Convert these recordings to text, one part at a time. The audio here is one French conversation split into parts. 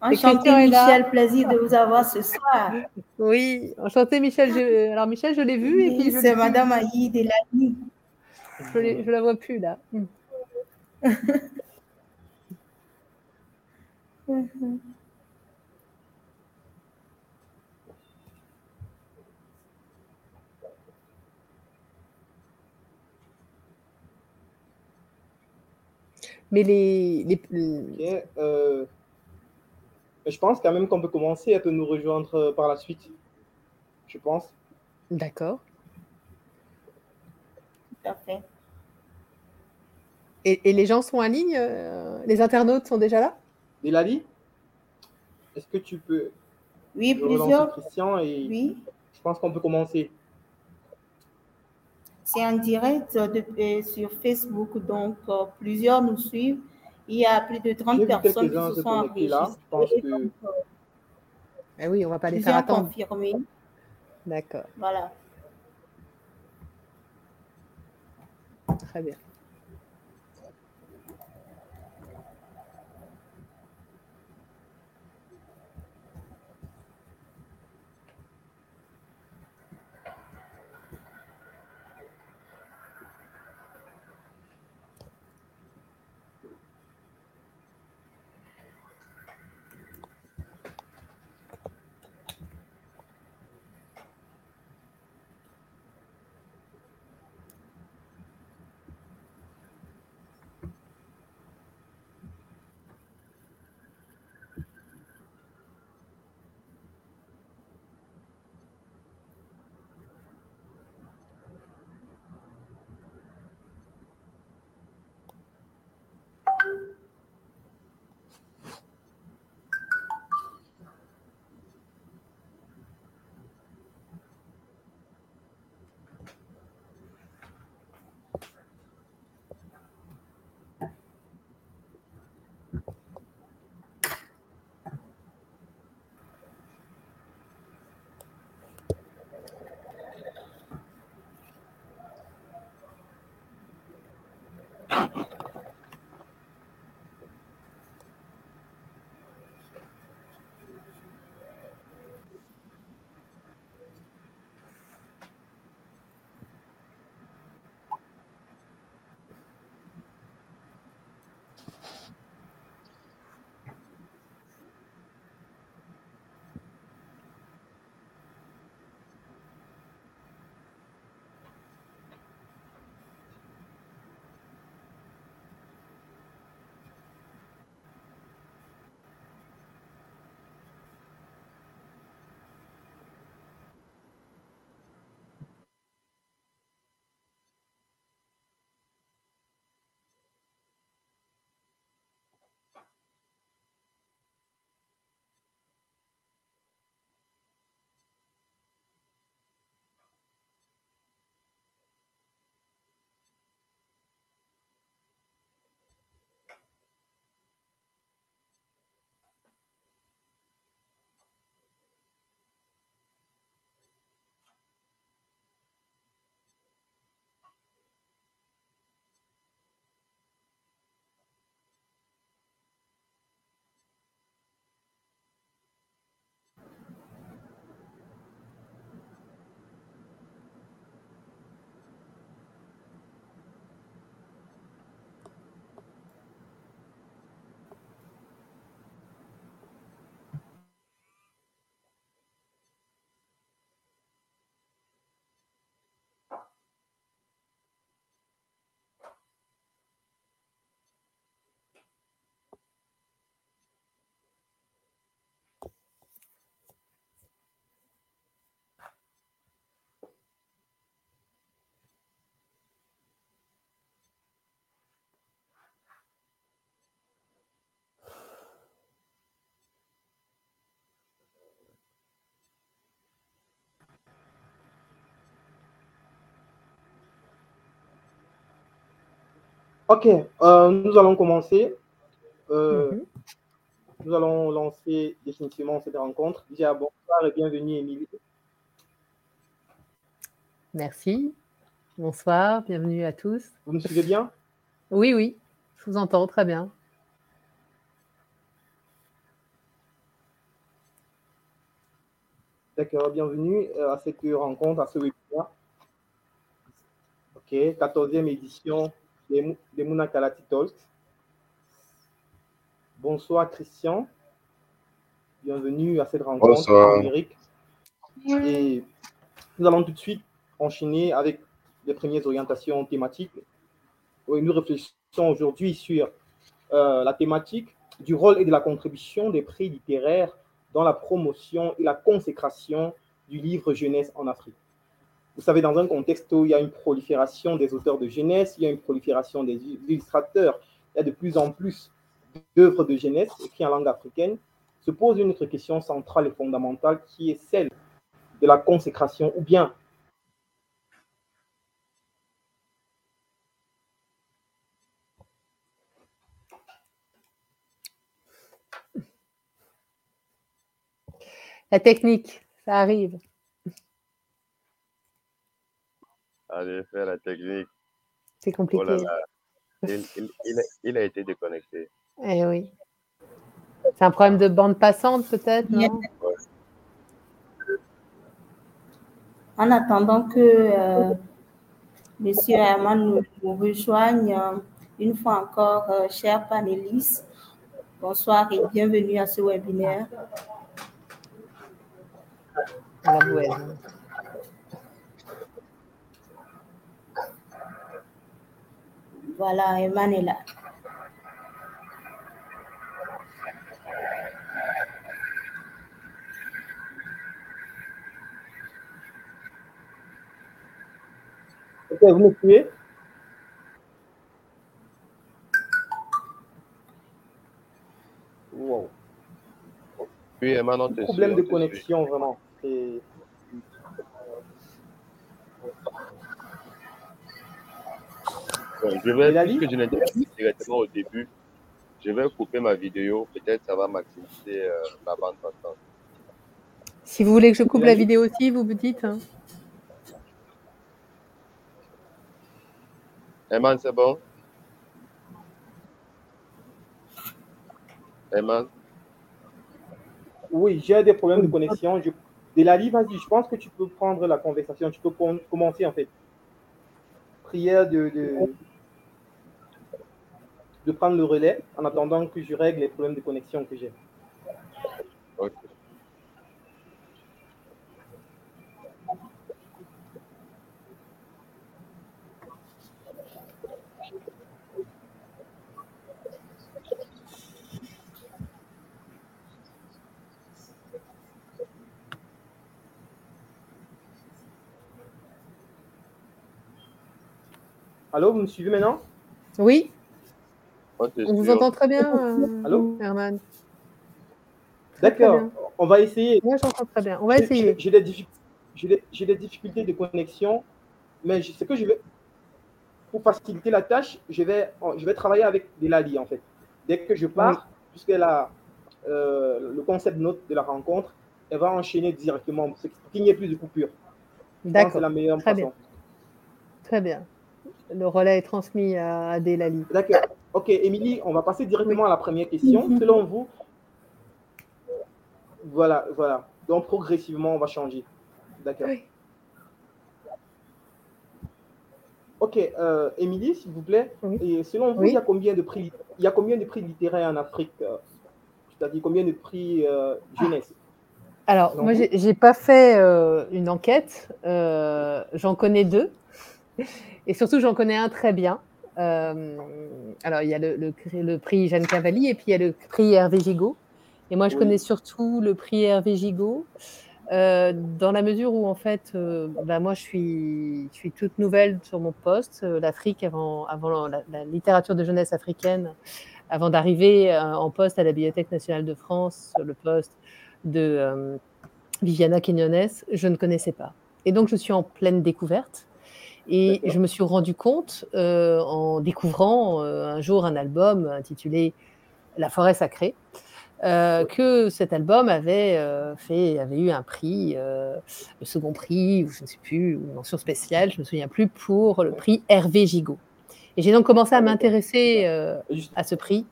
Enchanté, Michel, plaisir de vous avoir ce soir. Oui, enchanté, Michel. Alors, Michel, je l'ai vu. Oui, c'est Madame Aïe Delani. Je ne la vois plus, là. Mais les. les... Euh, je pense quand même qu'on peut commencer à nous rejoindre euh, par la suite. Je pense. D'accord. Tout à fait. Et, les gens sont en ligne euh, Les internautes sont déjà là? Delali Est-ce que tu peux. Oui, plusieurs. Christian et oui. Je pense qu'on peut commencer. C'est en direct de, sur Facebook, donc plusieurs nous suivent. Il y a plus de 30 personnes qui se sont enregistrées. Là, je pense que... eh oui, on ne va pas les faire attendre. confirmés. D'accord. Voilà. Très bien. Ok, euh, nous allons commencer. Euh, mhm. Nous allons lancer définitivement cette rencontre. Déjà, bonsoir et bienvenue, Émilie. Merci. Bonsoir, bienvenue à tous. Vous me suivez bien? Oui, oui, je vous entends très bien. D'accord, bienvenue euh, à cette rencontre, à ce webinaire. Ok, 14e édition des, des Mouna Kalati Talks. Bonsoir Christian. Bienvenue à cette rencontre Bonsoir. numérique. Et nous allons tout de suite enchaîner avec les premières orientations thématiques. Oui, nous réfléchissons aujourd'hui sur euh, la thématique du rôle et de la contribution des prix littéraires dans la promotion et la consécration du livre jeunesse en Afrique. Vous savez, dans un contexte où il y a une prolifération des auteurs de jeunesse, il y a une prolifération des illustrateurs, il y a de plus en plus d'œuvres de jeunesse écrites en langue africaine, se pose une autre question centrale et fondamentale qui est celle de la consécration ou bien La technique, ça arrive. La technique. C'est compliqué. Oh là là. Il, il- il a, il a été déconnecté. Eh oui. C'est un problème de bande passante, peut-être, non? En attendant que euh, Monsieur Herman nous, nous rejoigne, euh, une fois encore, euh, chers panélistes, bonsoir et bienvenue à ce webinaire. La Voilà, Herman est là. Ok, vous me suivez? Wow. Puis, Emmanuel, on te Problème de connexion, vraiment. C'est- Je vais, puisque je pas directement au début, je vais couper ma vidéo. Peut-être ça va maximiser euh, ma bande passante. Si vous voulez que je coupe La vidéo aussi, vous me dites. hein. Eman, c'est bon? Eman, Oui, j'ai des problèmes de connexion. Je... Delali, vas-y, je pense que tu peux prendre la conversation. Tu peux com- commencer, en fait. Prière de, prendre le relais en attendant que je règle les problèmes de connexion que j'ai. Allô, vous me suivez maintenant? Oui, On vous entend très bien, euh, Allô? Herman. Très, très D'accord, bien. on va essayer. Moi, j'entends très bien. On va J'ai- essayer. J'ai des, diffi- j'ai des- j'ai des difficultés de connexion, mais je- ce que je vais, pour faciliter la tâche, je vais, je vais travailler avec Delali en fait. Dès que je pars, puisqu'elle a euh, le concept note de la rencontre, elle va enchaîner directement pour qu'il n'y ait plus de coupure. Que C'est D'accord, la meilleure Très façon. très bien. Le relais est transmis à Delali. D'accord. Ok, Émilie, on va passer directement à la première question. Mhm. Selon vous, voilà, voilà. Donc progressivement, on va changer. D'accord. Oui. Ok, euh, Émilie, s'il vous plaît. Oui. Et selon vous, il y a combien de prix Il y a combien de prix littéraires en Afrique euh, C'est-à-dire combien de prix euh, jeunesse? Alors, moi, j'ai j'ai pas fait euh, une enquête. j'en connais deux. Et surtout, j'en connais un très bien. Euh, alors, il y a le, le- le prix Jeanne Cavalli et puis il y a le prix Hervé Gigot. Et moi, je Oui. connais surtout le prix Hervé Gigot, euh, dans la mesure où, en fait, euh, bah, moi, je suis, je suis toute nouvelle sur mon poste. Euh, L'Afrique, avant, avant la, la littérature de jeunesse africaine, avant d'arriver en poste à la Bibliothèque nationale de France, sur le poste de Viviana Quinones, je ne connaissais pas. Et donc, je suis en pleine découverte. Et je me suis rendu compte, euh, en découvrant euh, un jour un album intitulé La forêt sacrée, euh, que cet album avait, euh, fait, avait eu un prix, euh, le second prix, ou je ne sais plus, ou une mention spéciale, je ne me souviens plus, pour le prix Hervé Gigot. Et j'ai donc commencé à Ah, m'intéresser euh, à ce prix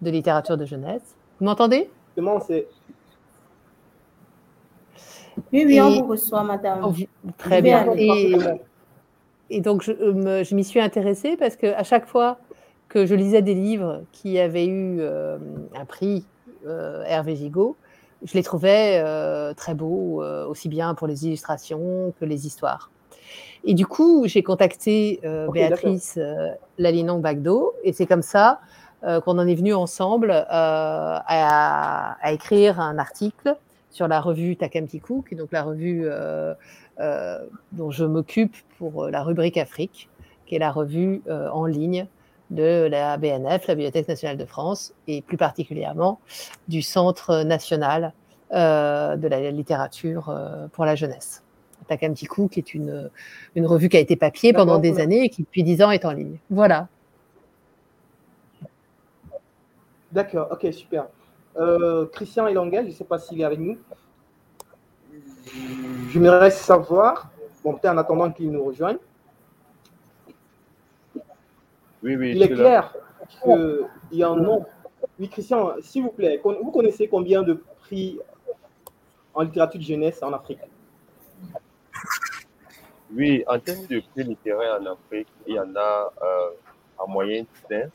de littérature de jeunesse. Vous m'entendez? C'est Oui, oui, on vous reçoit, madame. Très bien. Et, donc, je, je m'y suis intéressée parce qu'à chaque fois que je lisais des livres qui avaient eu un prix Hervé Gigot, je les trouvais très beaux, aussi bien pour les illustrations que les histoires. Et du coup, j'ai contacté Béatrice Lalinong-Bagdo, et c'est comme ça qu'on en est venu ensemble à, à, écrire un article sur la revue Takamtiku, qui est donc la revue dont je m'occupe pour la rubrique Afrique, qui est la revue en ligne de la BNF, la Bibliothèque nationale de France, et plus particulièrement du Centre national euh, de la littérature euh, pour la jeunesse. Takamtiku, qui est une, une revue qui a été papier pendant des années et qui depuis dix ans est en ligne. Voilà. D'accord, ok, super. Euh, Christian Elangel, je ne sais pas s'il est avec nous. J'aimerais savoir, bon, peut-être en attendant qu'il nous rejoigne, il est clair qu'il y a un nombre. Oui, Christian, s'il vous plaît, vous connaissez combien de prix en littérature de jeunesse en Afrique? Oui, en termes de prix littéraires en Afrique, il y en a euh, en moyenne 5.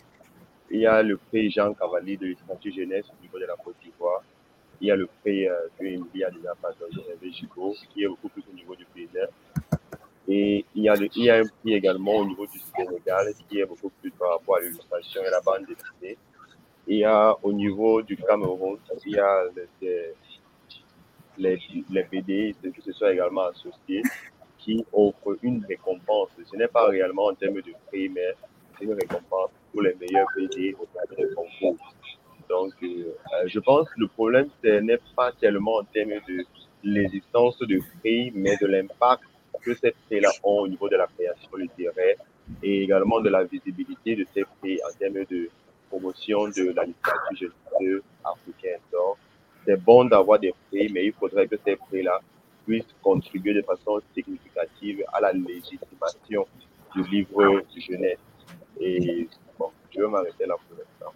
Il y a le prix Jean Cavalli de littérature jeunesse au niveau de la Côte d'Ivoire. Il y a le prix euh, que Emilie a déjà de qui est beaucoup plus au niveau du pays et il y, a le, il y a un prix également au niveau du Sénégal qui est beaucoup plus par rapport à l'illustration et la bande dessinée. Il y a au niveau du Cameroun, il y a les, les, les BD qui se sont également associés qui offrent une récompense. Ce n'est pas réellement en termes de prix, mais c'est une récompense pour les meilleurs BD au cadre des concours. Donc, euh, je pense que le problème, ce n'est pas tellement en termes de l'existence de prix, mais de l'impact que ces prix-là ont au niveau de la création littéraire et également de la visibilité de ces prix en termes de promotion de la littérature jeune africaine. Donc, c'est bon d'avoir des prix, mais il faudrait que ces prix-là puissent contribuer de façon significative à la légitimation du livre du jeunesse. Et bon, je vais m'arrêter là pour l'instant.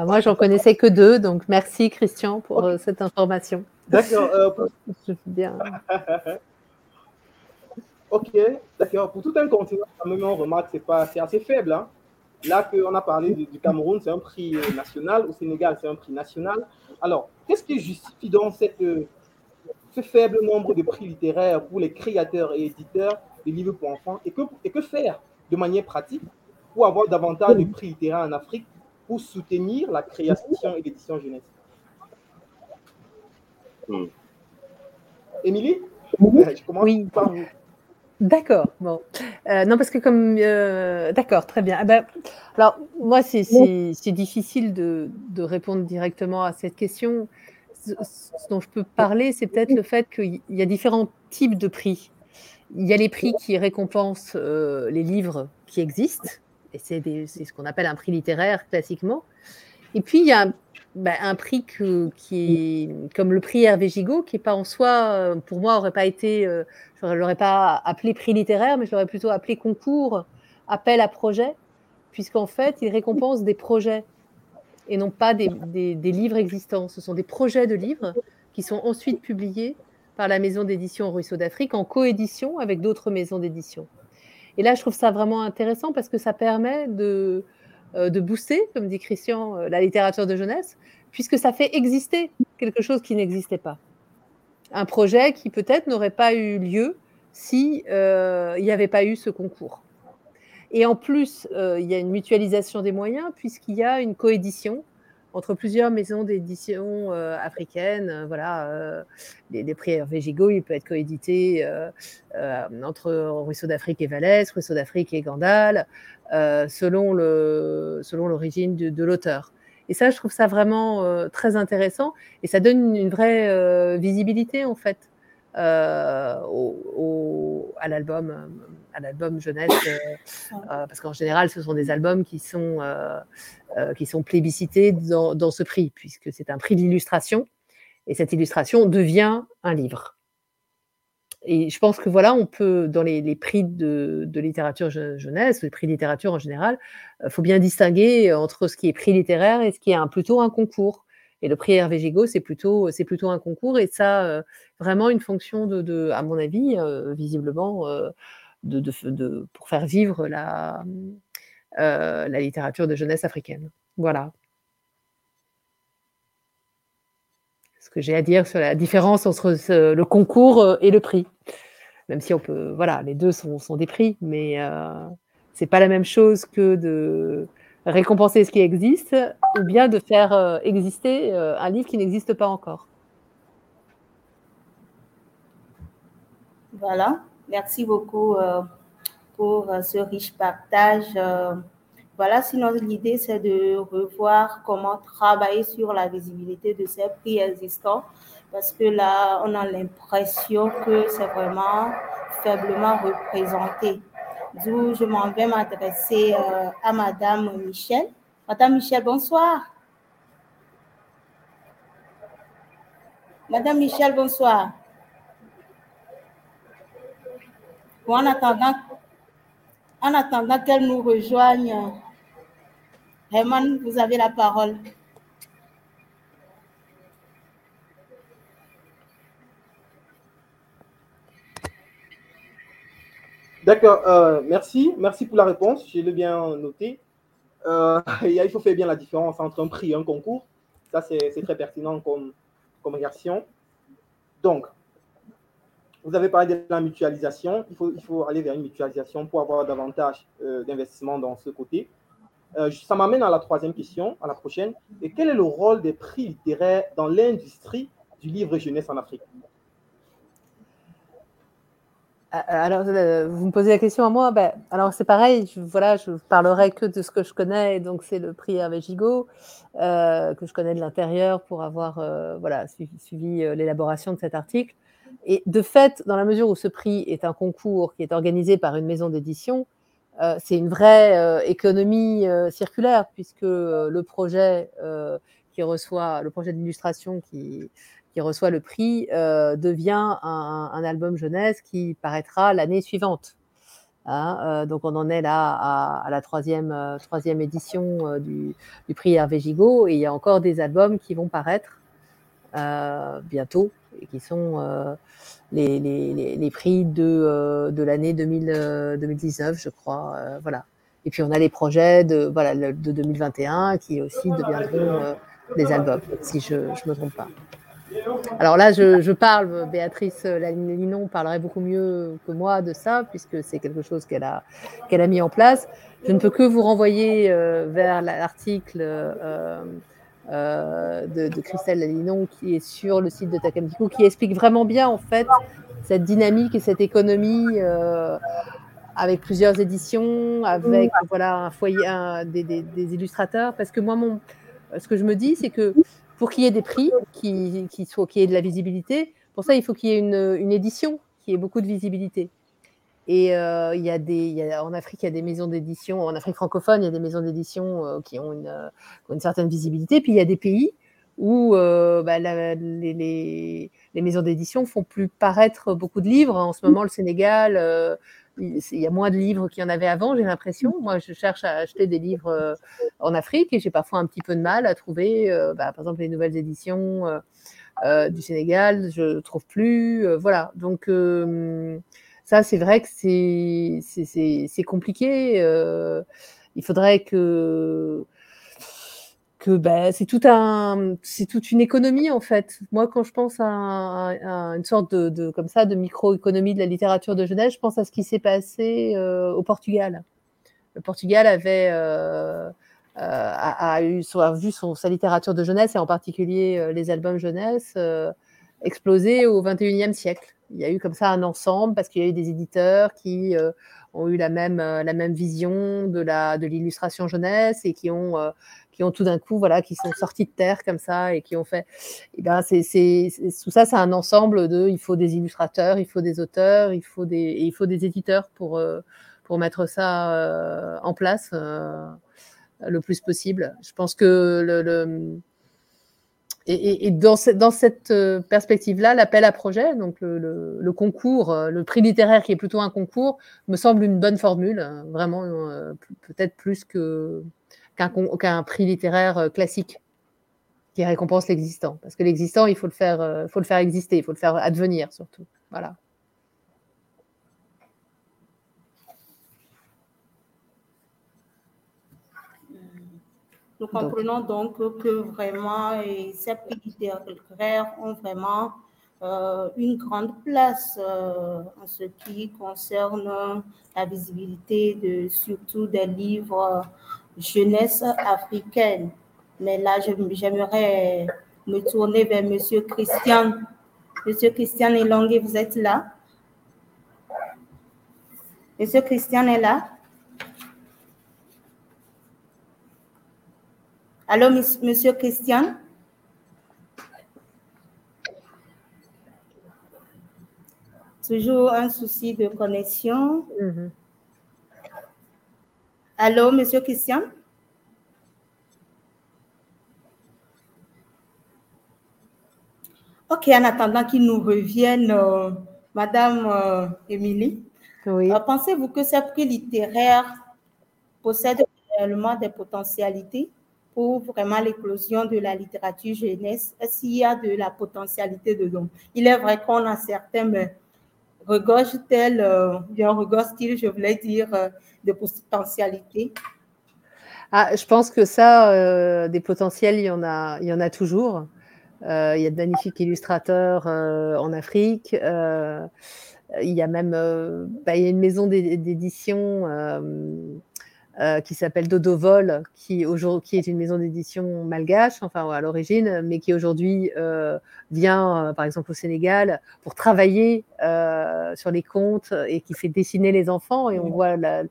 Ah, moi, j'en connaissais que deux, donc merci Christian pour euh, cette information. D'accord. Euh, bien. ok, d'accord. Pour tout un continent, quand même, on remarque que c'est assez faible. Hein. Là qu'on a parlé du, Cameroun, c'est un prix euh, national. Au Sénégal, c'est un prix national. Alors, qu'est-ce qui justifie donc cette, ce faible nombre de prix littéraires pour les créateurs et éditeurs de livres pour enfants et que, et que faire de manière pratique? Pour avoir davantage de prix littéraires en Afrique pour soutenir la création et l'édition jeunesse. Hmm. Émilie? Je commence oui. par vous. D'accord. Bon. Euh, non, parce que comme. Euh, d'accord, très bien. Ah ben, alors, moi, c'est difficile de, de, répondre directement à cette question. Ce, dont je peux parler, c'est peut-être le fait qu'il y a différents types de prix. Il y a les prix qui récompensent euh, les livres qui existent, et c'est ce qu'on appelle un prix littéraire classiquement. Et puis, il y a bah, un prix qui comme le prix Hervé Gigot, qui pas en soi, euh, pour moi, aurait pas été, euh, je ne l'aurais pas appelé prix littéraire, mais je l'aurais plutôt appelé concours, appel à projet, puisqu'en fait, il récompense des projets et non pas des, des, livres existants. Ce sont des projets de livres qui sont ensuite publiés par la maison d'édition Ruisseau d'Afrique en coédition avec d'autres maisons d'édition. Et là, je trouve ça vraiment intéressant parce que ça permet de, euh, de booster, comme dit Christian, euh, la littérature de jeunesse, puisque ça fait exister quelque chose qui n'existait pas. Un projet qui peut-être n'aurait pas eu lieu s'il euh, n'y avait pas eu ce concours. Et en plus, il y a une mutualisation des moyens puisqu'il y a une coédition entre plusieurs maisons d'édition euh, africaines. Euh, voilà, euh, les, prix Hervé Gigot, il peut être coédité entre Ruisseau d'Afrique et Vallès, Ruisseau d'Afrique et Gandal, selon le selon l'origine de, l'auteur. Et ça, je trouve ça vraiment très intéressant et ça donne une, vraie visibilité en fait au, à l'album à l'album jeunesse parce qu'en général ce sont des albums qui sont euh, qui sont plébiscités dans, ce prix, puisque c'est un prix d'illustration, et cette illustration devient un livre. Et je pense que voilà, on peut, dans les, prix de, littérature jeunesse, les prix de littérature en général, il euh, faut bien distinguer entre ce qui est prix littéraire et ce qui est un, plutôt un concours. Et le prix Hervé Gigot, c'est plutôt, c'est plutôt un concours et ça, vraiment une fonction de, de à mon avis, visiblement, de, pour faire vivre la, la littérature de jeunesse africaine. Voilà. Ce que j'ai à dire sur la différence entre le concours et le prix. Même si on peut, voilà, les deux sont, des prix, mais euh, c'est pas la même chose que de récompenser ce qui existe ou bien de faire euh, exister euh, un livre qui n'existe pas encore. Voilà, merci beaucoup euh, pour ce riche partage. Voilà, sinon l'idée c'est de revoir comment travailler sur la visibilité de ces prix existants parce que là on a l'impression que c'est vraiment faiblement représenté. D'où je m'en vais m'adresser euh, à Madame Michel. Madame Michel, bonsoir. Madame Michel, bonsoir. En attendant, en attendant qu'elle nous rejoigne, Raymond, vous avez la parole. D'accord, euh, merci. Merci pour la réponse. Je l'ai bien noté. Euh, il faut faire bien la différence entre un prix et un concours. Ça, c'est très pertinent comme, comme réaction. Donc, vous avez parlé de la mutualisation. Il faut, il faut aller vers une mutualisation pour avoir davantage euh, d'investissement dans ce côté. ça m'amène à la troisième question, à la prochaine. Et quel est le rôle des prix littéraires dans l'industrie du livre jeunesse en Afrique? Euh, alors, euh, vous me posez la question à moi. Ben, alors, c'est pareil. Je, voilà, je parlerai que de ce que je connais. Donc, c'est le prix Hervé Gigot euh, que je connais de l'intérieur pour avoir voilà suivi, l'élaboration de cet article. Et de fait, dans la mesure où ce prix est un concours qui est organisé par une maison d'édition, c'est une vraie économie circulaire puisque le projet qui reçoit le projet d'illustration qui qui reçoit le prix euh, devient un, album jeunesse qui paraîtra l'année suivante. Hein, euh, donc on en est là à, la troisième, euh, troisième édition du, prix Hervé Gigot et il y a encore des albums qui vont paraître bientôt et qui sont les, les, les, prix de, de l'année 2019, je crois. voilà. Et puis on a les projets de, voilà, de 2021 qui aussi deviendront des albums, si je ne me trompe pas. Alors là, je, parle, Béatrice Linon parlerait beaucoup mieux que moi de ça, puisque c'est quelque chose qu'elle a, qu'elle a mis en place. Je ne peux que vous renvoyer euh, vers l'article euh, euh, de, Christelle Linon qui est sur le site de Takamtiku, qui explique vraiment bien en fait cette dynamique et cette économie avec plusieurs éditions, avec voilà un foyer, des, des, illustrateurs. Parce que moi, mon, ce que je me dis, c'est que pour qu'il y ait des prix, qui, qui soit, qu'il y ait de la visibilité, pour ça, il faut qu'il y ait une, une, édition qui ait beaucoup de visibilité. Et euh, il y a des, en Afrique, il y a des maisons d'édition, en Afrique francophone, il y a des maisons d'édition euh, qui, ont une, euh, qui, ont une, certaine visibilité. Puis il y a des pays où bah, les, maisons d'édition font plus paraître beaucoup de livres. En ce moment, le Sénégal, il y a moins de livres qu'il y en avait avant, j'ai l'impression. Moi, je cherche à acheter des livres en Afrique et j'ai parfois un petit peu de mal à trouver, bah, par exemple, les nouvelles éditions du Sénégal, je ne trouve plus. voilà. Donc, ça, c'est vrai que c'est compliqué. il faudrait que bah, c'est toute une économie en fait. Moi, quand je pense à, une sorte de, de, comme de microéconomie de la littérature de jeunesse, je pense à ce qui s'est passé euh, au Portugal. Le Portugal avait euh, euh a, vu sa littérature de jeunesse et en particulier euh, les albums jeunesse euh, exploser au 21e siècle. Il y a eu comme ça un ensemble parce qu'il y a eu des éditeurs qui ont eu la même, la même vision de la de l'illustration jeunesse et qui ont qui ont tout d'un coup, voilà, qui sont sortis de terre comme ça et qui ont fait. Et eh ben, c'est, tout ça, c'est un ensemble de. Il faut des illustrateurs, il faut des auteurs, il faut des, il faut des éditeurs pour euh, pour mettre ça euh, en place euh, le plus possible. Je pense que le, et, dans, cette, cette perspective-là, l'appel à projet, donc le, concours, le prix littéraire qui est plutôt un concours, me semble une bonne formule, vraiment peut-être plus qu'un prix littéraire euh, classique, qui récompense l'existant. Parce que l'existant, il faut le faire, faut le faire exister, il faut le faire advenir surtout. Voilà. Nous comprenons donc, que vraiment ces prix littéraires ont vraiment euh, une grande place euh, en ce qui concerne la visibilité de surtout des livres jeunesse africaine. Mais là, j'aimerais me tourner vers Monsieur Christian. Monsieur Christian Elongue, vous êtes là? Monsieur Christian est là? Allô, monsieur Christian? Toujours un souci de connexion. Mm-hmm. Allô, monsieur Christian? Ok, en attendant qu'il nous revienne, euh, Madame euh, Émilie, euh, pensez-vous que ces prix littéraires possèdent réellement des potentialités? Pour vraiment l'éclosion de la littérature jeunesse qu'il y a de la potentialité dedans Il est vrai qu'on a certains, mais regorge-t-elle, euh, bien regorge-t-il, je voulais dire, euh, de potentialité ah, Je pense que ça, euh, des potentiels, il y en a, il y en a toujours. il y a de magnifiques illustrateurs en Afrique. il y a même bah, il y a une maison d'édition euh, qui s'appelle Dodovol, qui, qui est une maison d'édition malgache, enfin à l'origine, mais qui aujourd'hui euh, vient, euh, par exemple, au Sénégal pour travailler sur les contes et qui fait dessiner les enfants. Et on voit la,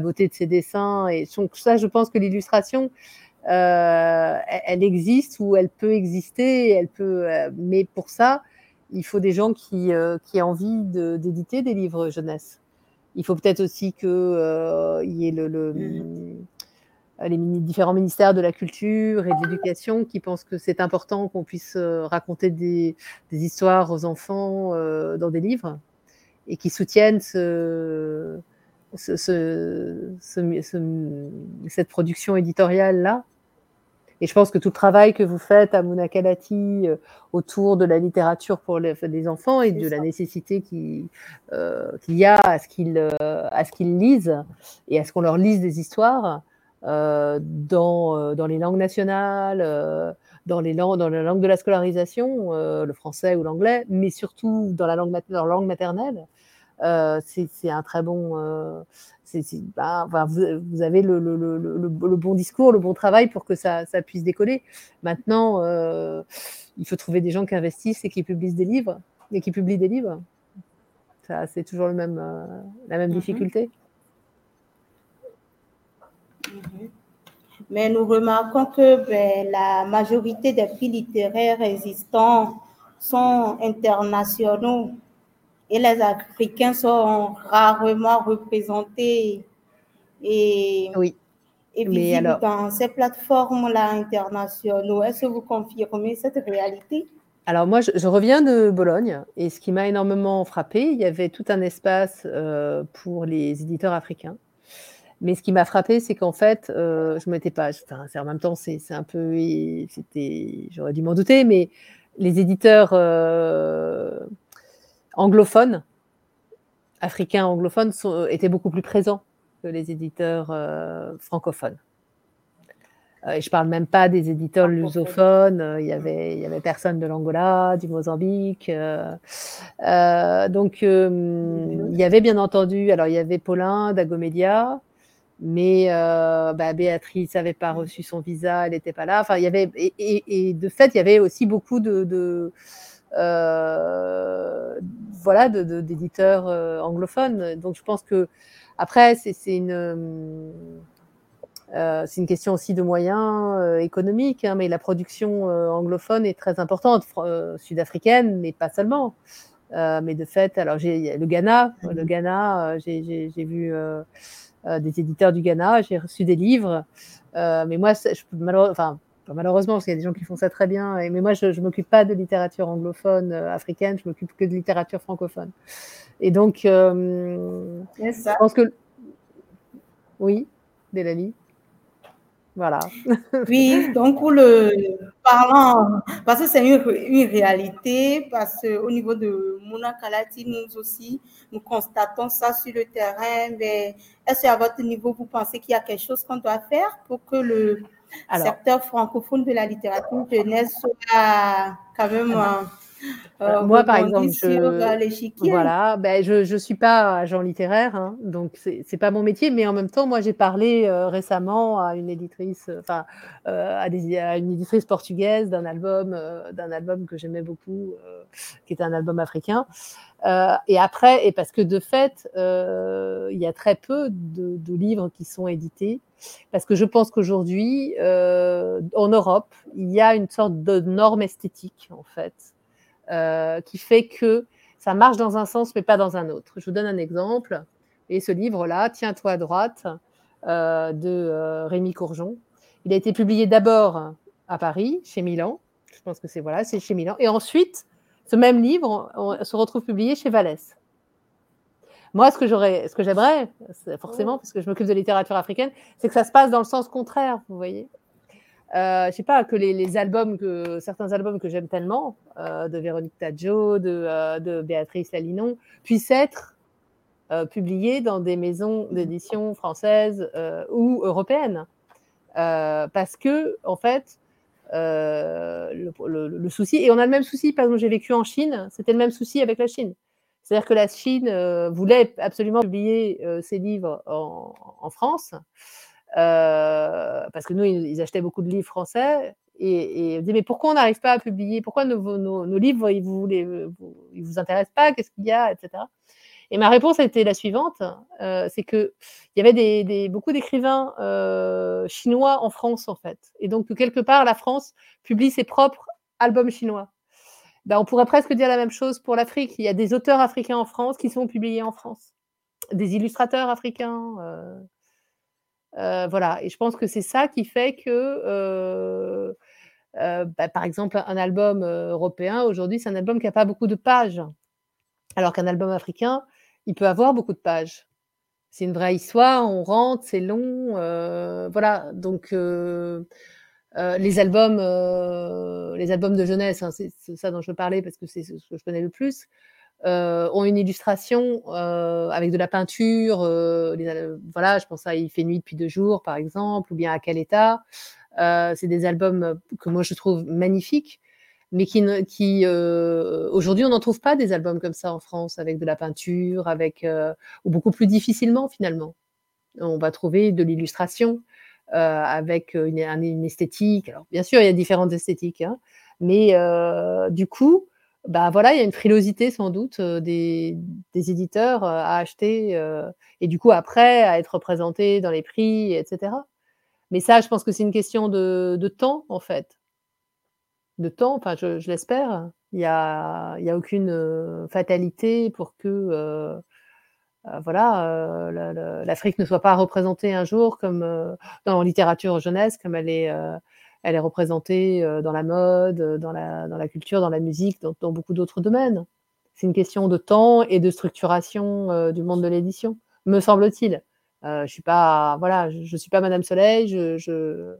beauté de ses dessins. Et donc, ça, je pense que l'illustration, elle existe ou elle peut exister, elle peut, mais pour ça, il faut des gens qui, qui aient envie d'éditer des livres jeunesse. Il faut peut-être aussi qu'il euh, y ait le, mmh. les différents ministères de la culture et de l'éducation qui pensent que c'est important qu'on puisse euh, raconter des, histoires aux enfants euh, dans des livres et qui soutiennent ce, cette production éditoriale-là. Et je pense que tout le travail que vous faites à Munakalati euh, autour de la littérature pour les, enfants et de la nécessité euh, qu'il y a à ce qu'ils euh, qu'ils lisent et à ce qu'on leur lise des histoires dans, dans, les langues nationales, dans, les langues, dans la langue de la scolarisation, le français ou l'anglais, mais surtout dans la langue, leur langue maternelle. C'est un très bon, bah, vous, avez le, bon discours, le bon travail pour que ça, puisse décoller. Maintenant, euh, il faut trouver des gens qui investissent et qui publient des livres et qui publient des livres. C'est toujours le même, euh, la même mm-hmm. difficulté. Mm-hmm. Mais nous remarquons que ben, la majorité des prix littéraires existants sont internationaux et les Africains sont rarement représentés et, oui. visibles dans ces plateformes-là internationales. Est-ce que vous confirmez cette réalité? Alors moi, je, reviens de Bologne et ce qui m'a énormément frappé, il y avait tout un espace euh, pour les éditeurs africains. Mais ce qui m'a frappé, c'est qu'en fait, euh, je ne m'étais pas. Enfin, en même temps, c'est un peu. C'était. J'aurais dû m'en douter, mais les éditeurs euh, anglophones, africains anglophones, sont, étaient beaucoup plus présents que les éditeurs euh, francophones. Euh, et je ne parle même pas des éditeurs lusophones. Euh, il y avait, y avait personne de l'Angola, du Mozambique. donc, il y avait bien entendu, alors il y avait Paulin d'Agomédia, mais bah, Béatrice n'avait pas reçu son visa, elle n'était pas là. Enfin, il y avait, et, de fait, il y avait aussi beaucoup de euh, voilà, d'éditeurs euh, anglophones. Donc je pense que après, c'est une, euh, c'est une question aussi de moyens économiques, hein, mais la production anglophone est très importante, sud-africaine, mais pas seulement. mais de fait, alors j'ai le Ghana, le mhm. Ghana, j'ai vu des éditeurs du Ghana, j'ai reçu des livres, mais moi, je, malheureusement, enfin, malheureusement, parce qu'il y a des gens qui font ça très bien, mais moi, je ne m'occupe pas de littérature anglophone euh, africaine, je m'occupe que de littérature francophone. Et donc, euh, je pense que. Oui, Délanie Voilà. Oui, donc pour le parlant, parce que c'est une, une, réalité, parce qu'au niveau de Mouna Kalati, nous aussi, nous constatons ça sur le terrain, mais est-ce qu'à votre niveau, vous pensez qu'il y a quelque chose qu'on doit faire pour que le Alors, secteur francophone de la littérature jeunesse soit quand même... Euh, moi, par exemple, je, voilà, ben, je ne suis pas agent littéraire, hein, donc c'est n'est pas mon métier, mais en même temps, moi, j'ai parlé euh, récemment à une éditrice, euh, enfin, à, à, une éditrice portugaise d'un album, d'un album que j'aimais beaucoup, qui est un album africain. et après, et parce que de fait, il y a très peu de, de, livres qui sont édités, parce que je pense qu'aujourd'hui, en Europe, il y a une sorte de norme esthétique, en fait, euh, qui fait que ça marche dans un sens mais pas dans un autre. Je vous donne un exemple. Et ce livre-là, Tiens-toi à droite, euh, de euh, Rémi Courgeon, il a été publié d'abord à Paris, chez Milan. Je pense que c'est voilà, c'est chez Milan. Et ensuite, ce même livre on, se retrouve publié chez Vallès. Moi, ce que j'aurais, ce que j'aimerais, forcément, parce que je m'occupe de littérature africaine, c'est que ça se passe dans le sens contraire, vous voyez. Euh, je sais pas, que les, albums, certains albums que j'aime tellement, euh, de Véronique Tadjo, de, euh, de Béatrice Lalinon, puissent être publiés dans des maisons d'édition françaises ou européennes. parce que, en fait, le, souci, et on a le même souci, par exemple, j'ai vécu en Chine, c'était le même souci avec la Chine. C'est-à-dire que la Chine voulait absolument publier ses livres en France. Euh, parce que nous, ils, achetaient beaucoup de livres français. Et, et on dit, mais pourquoi on n'arrive pas à publier? Pourquoi nos, livres, ils vous, ils vous intéressent pas? Qu'est-ce qu'il y a? Etc. Et ma réponse a été la suivante euh, c'est qu'il y avait beaucoup d'écrivains euh, chinois en France, en fait. Et donc, quelque part, la France publie ses propres albums chinois. Ben, on pourrait presque dire la même chose pour l'Afrique. Il y a des auteurs africains en France qui sont publiés en France, des illustrateurs africains. Euh, euh, voilà, et je pense que c'est ça qui fait que, euh, euh, bah, par exemple, un album européen, aujourd'hui, c'est un album qui n'a pas beaucoup de pages, alors qu'un album africain, il peut avoir beaucoup de pages. C'est une vraie histoire, on rentre, c'est long, voilà. Donc, les albums, les albums de jeunesse, hein, c'est ça dont je parler parce que c'est ce que je connais le plus. Euh, ont une illustration euh, avec de la peinture. Euh, voilà, je pense à Il fait nuit depuis deux jours, par exemple, ou bien à quel état. c'est des albums que moi je trouve magnifiques, mais qui, qui aujourd'hui on n'en trouve pas des albums comme ça en France avec de la peinture, avec ou beaucoup plus difficilement finalement. On va trouver de l'illustration avec une, une, esthétique. Alors bien sûr, il y a différentes esthétiques, hein, mais du coup, bah voilà, il y a une frilosité sans doute des, éditeurs à acheter et du coup après à être représentés dans les prix, etc. Mais ça, je pense que c'est une question de, temps en fait. De temps, enfin je, l'espère. Il n'y a, y a aucune fatalité pour que voilà, l'Afrique ne soit pas représentée un jour comme dans la littérature jeunesse, comme elle est elle est représentée euh, dans la mode, euh, dans la, dans la culture, dans la musique, dans, beaucoup d'autres domaines. C'est une question de temps et de structuration euh, du monde de l'édition, me semble-t-il. je suis pas, voilà, je, suis pas Madame Soleil, je,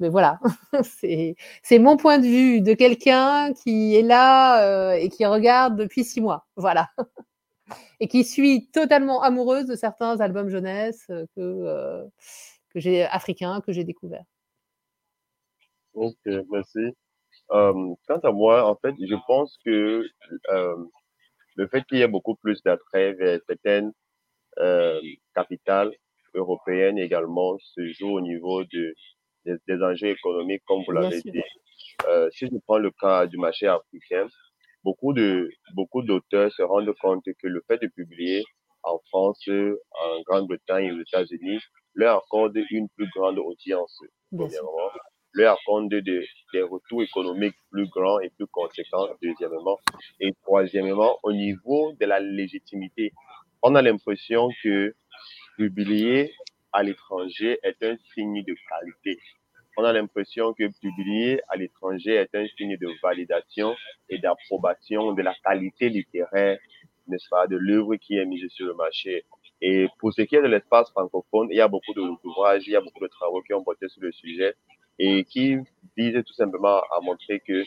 mais voilà, c'est mon point de vue de quelqu'un qui est là et qui regarde depuis six mois, voilà, et qui suit totalement amoureuse de certains albums jeunesse que que j'ai africains que j'ai découverts. Ok, merci. Euh, quant à moi, en fait, je pense que euh, le fait qu'il y ait beaucoup plus d'attrait vers certaines euh, capitales européennes également se joue au niveau de, des, enjeux économiques, comme vous l'avez dit. Euh, si je prends le cas du marché africain, beaucoup de beaucoup d'auteurs se rendent compte que le fait de publier en France, en Grande-Bretagne et aux États-Unis leur accorde une plus grande audience, premièrement leur accorde des, des retours économiques plus grands et plus conséquents, deuxièmement. Et troisièmement, au niveau de la légitimité, on a l'impression que publier à l'étranger est un signe de qualité. On a l'impression que publier à l'étranger est un signe de validation et d'approbation de la qualité littéraire, n'est-ce pas, de l'œuvre qui est mise sur le marché. Et pour ce qui est de l'espace francophone, il y a beaucoup d'ouvrages, il y a beaucoup de travaux qui ont porté sur le sujet et qui visent tout simplement à montrer que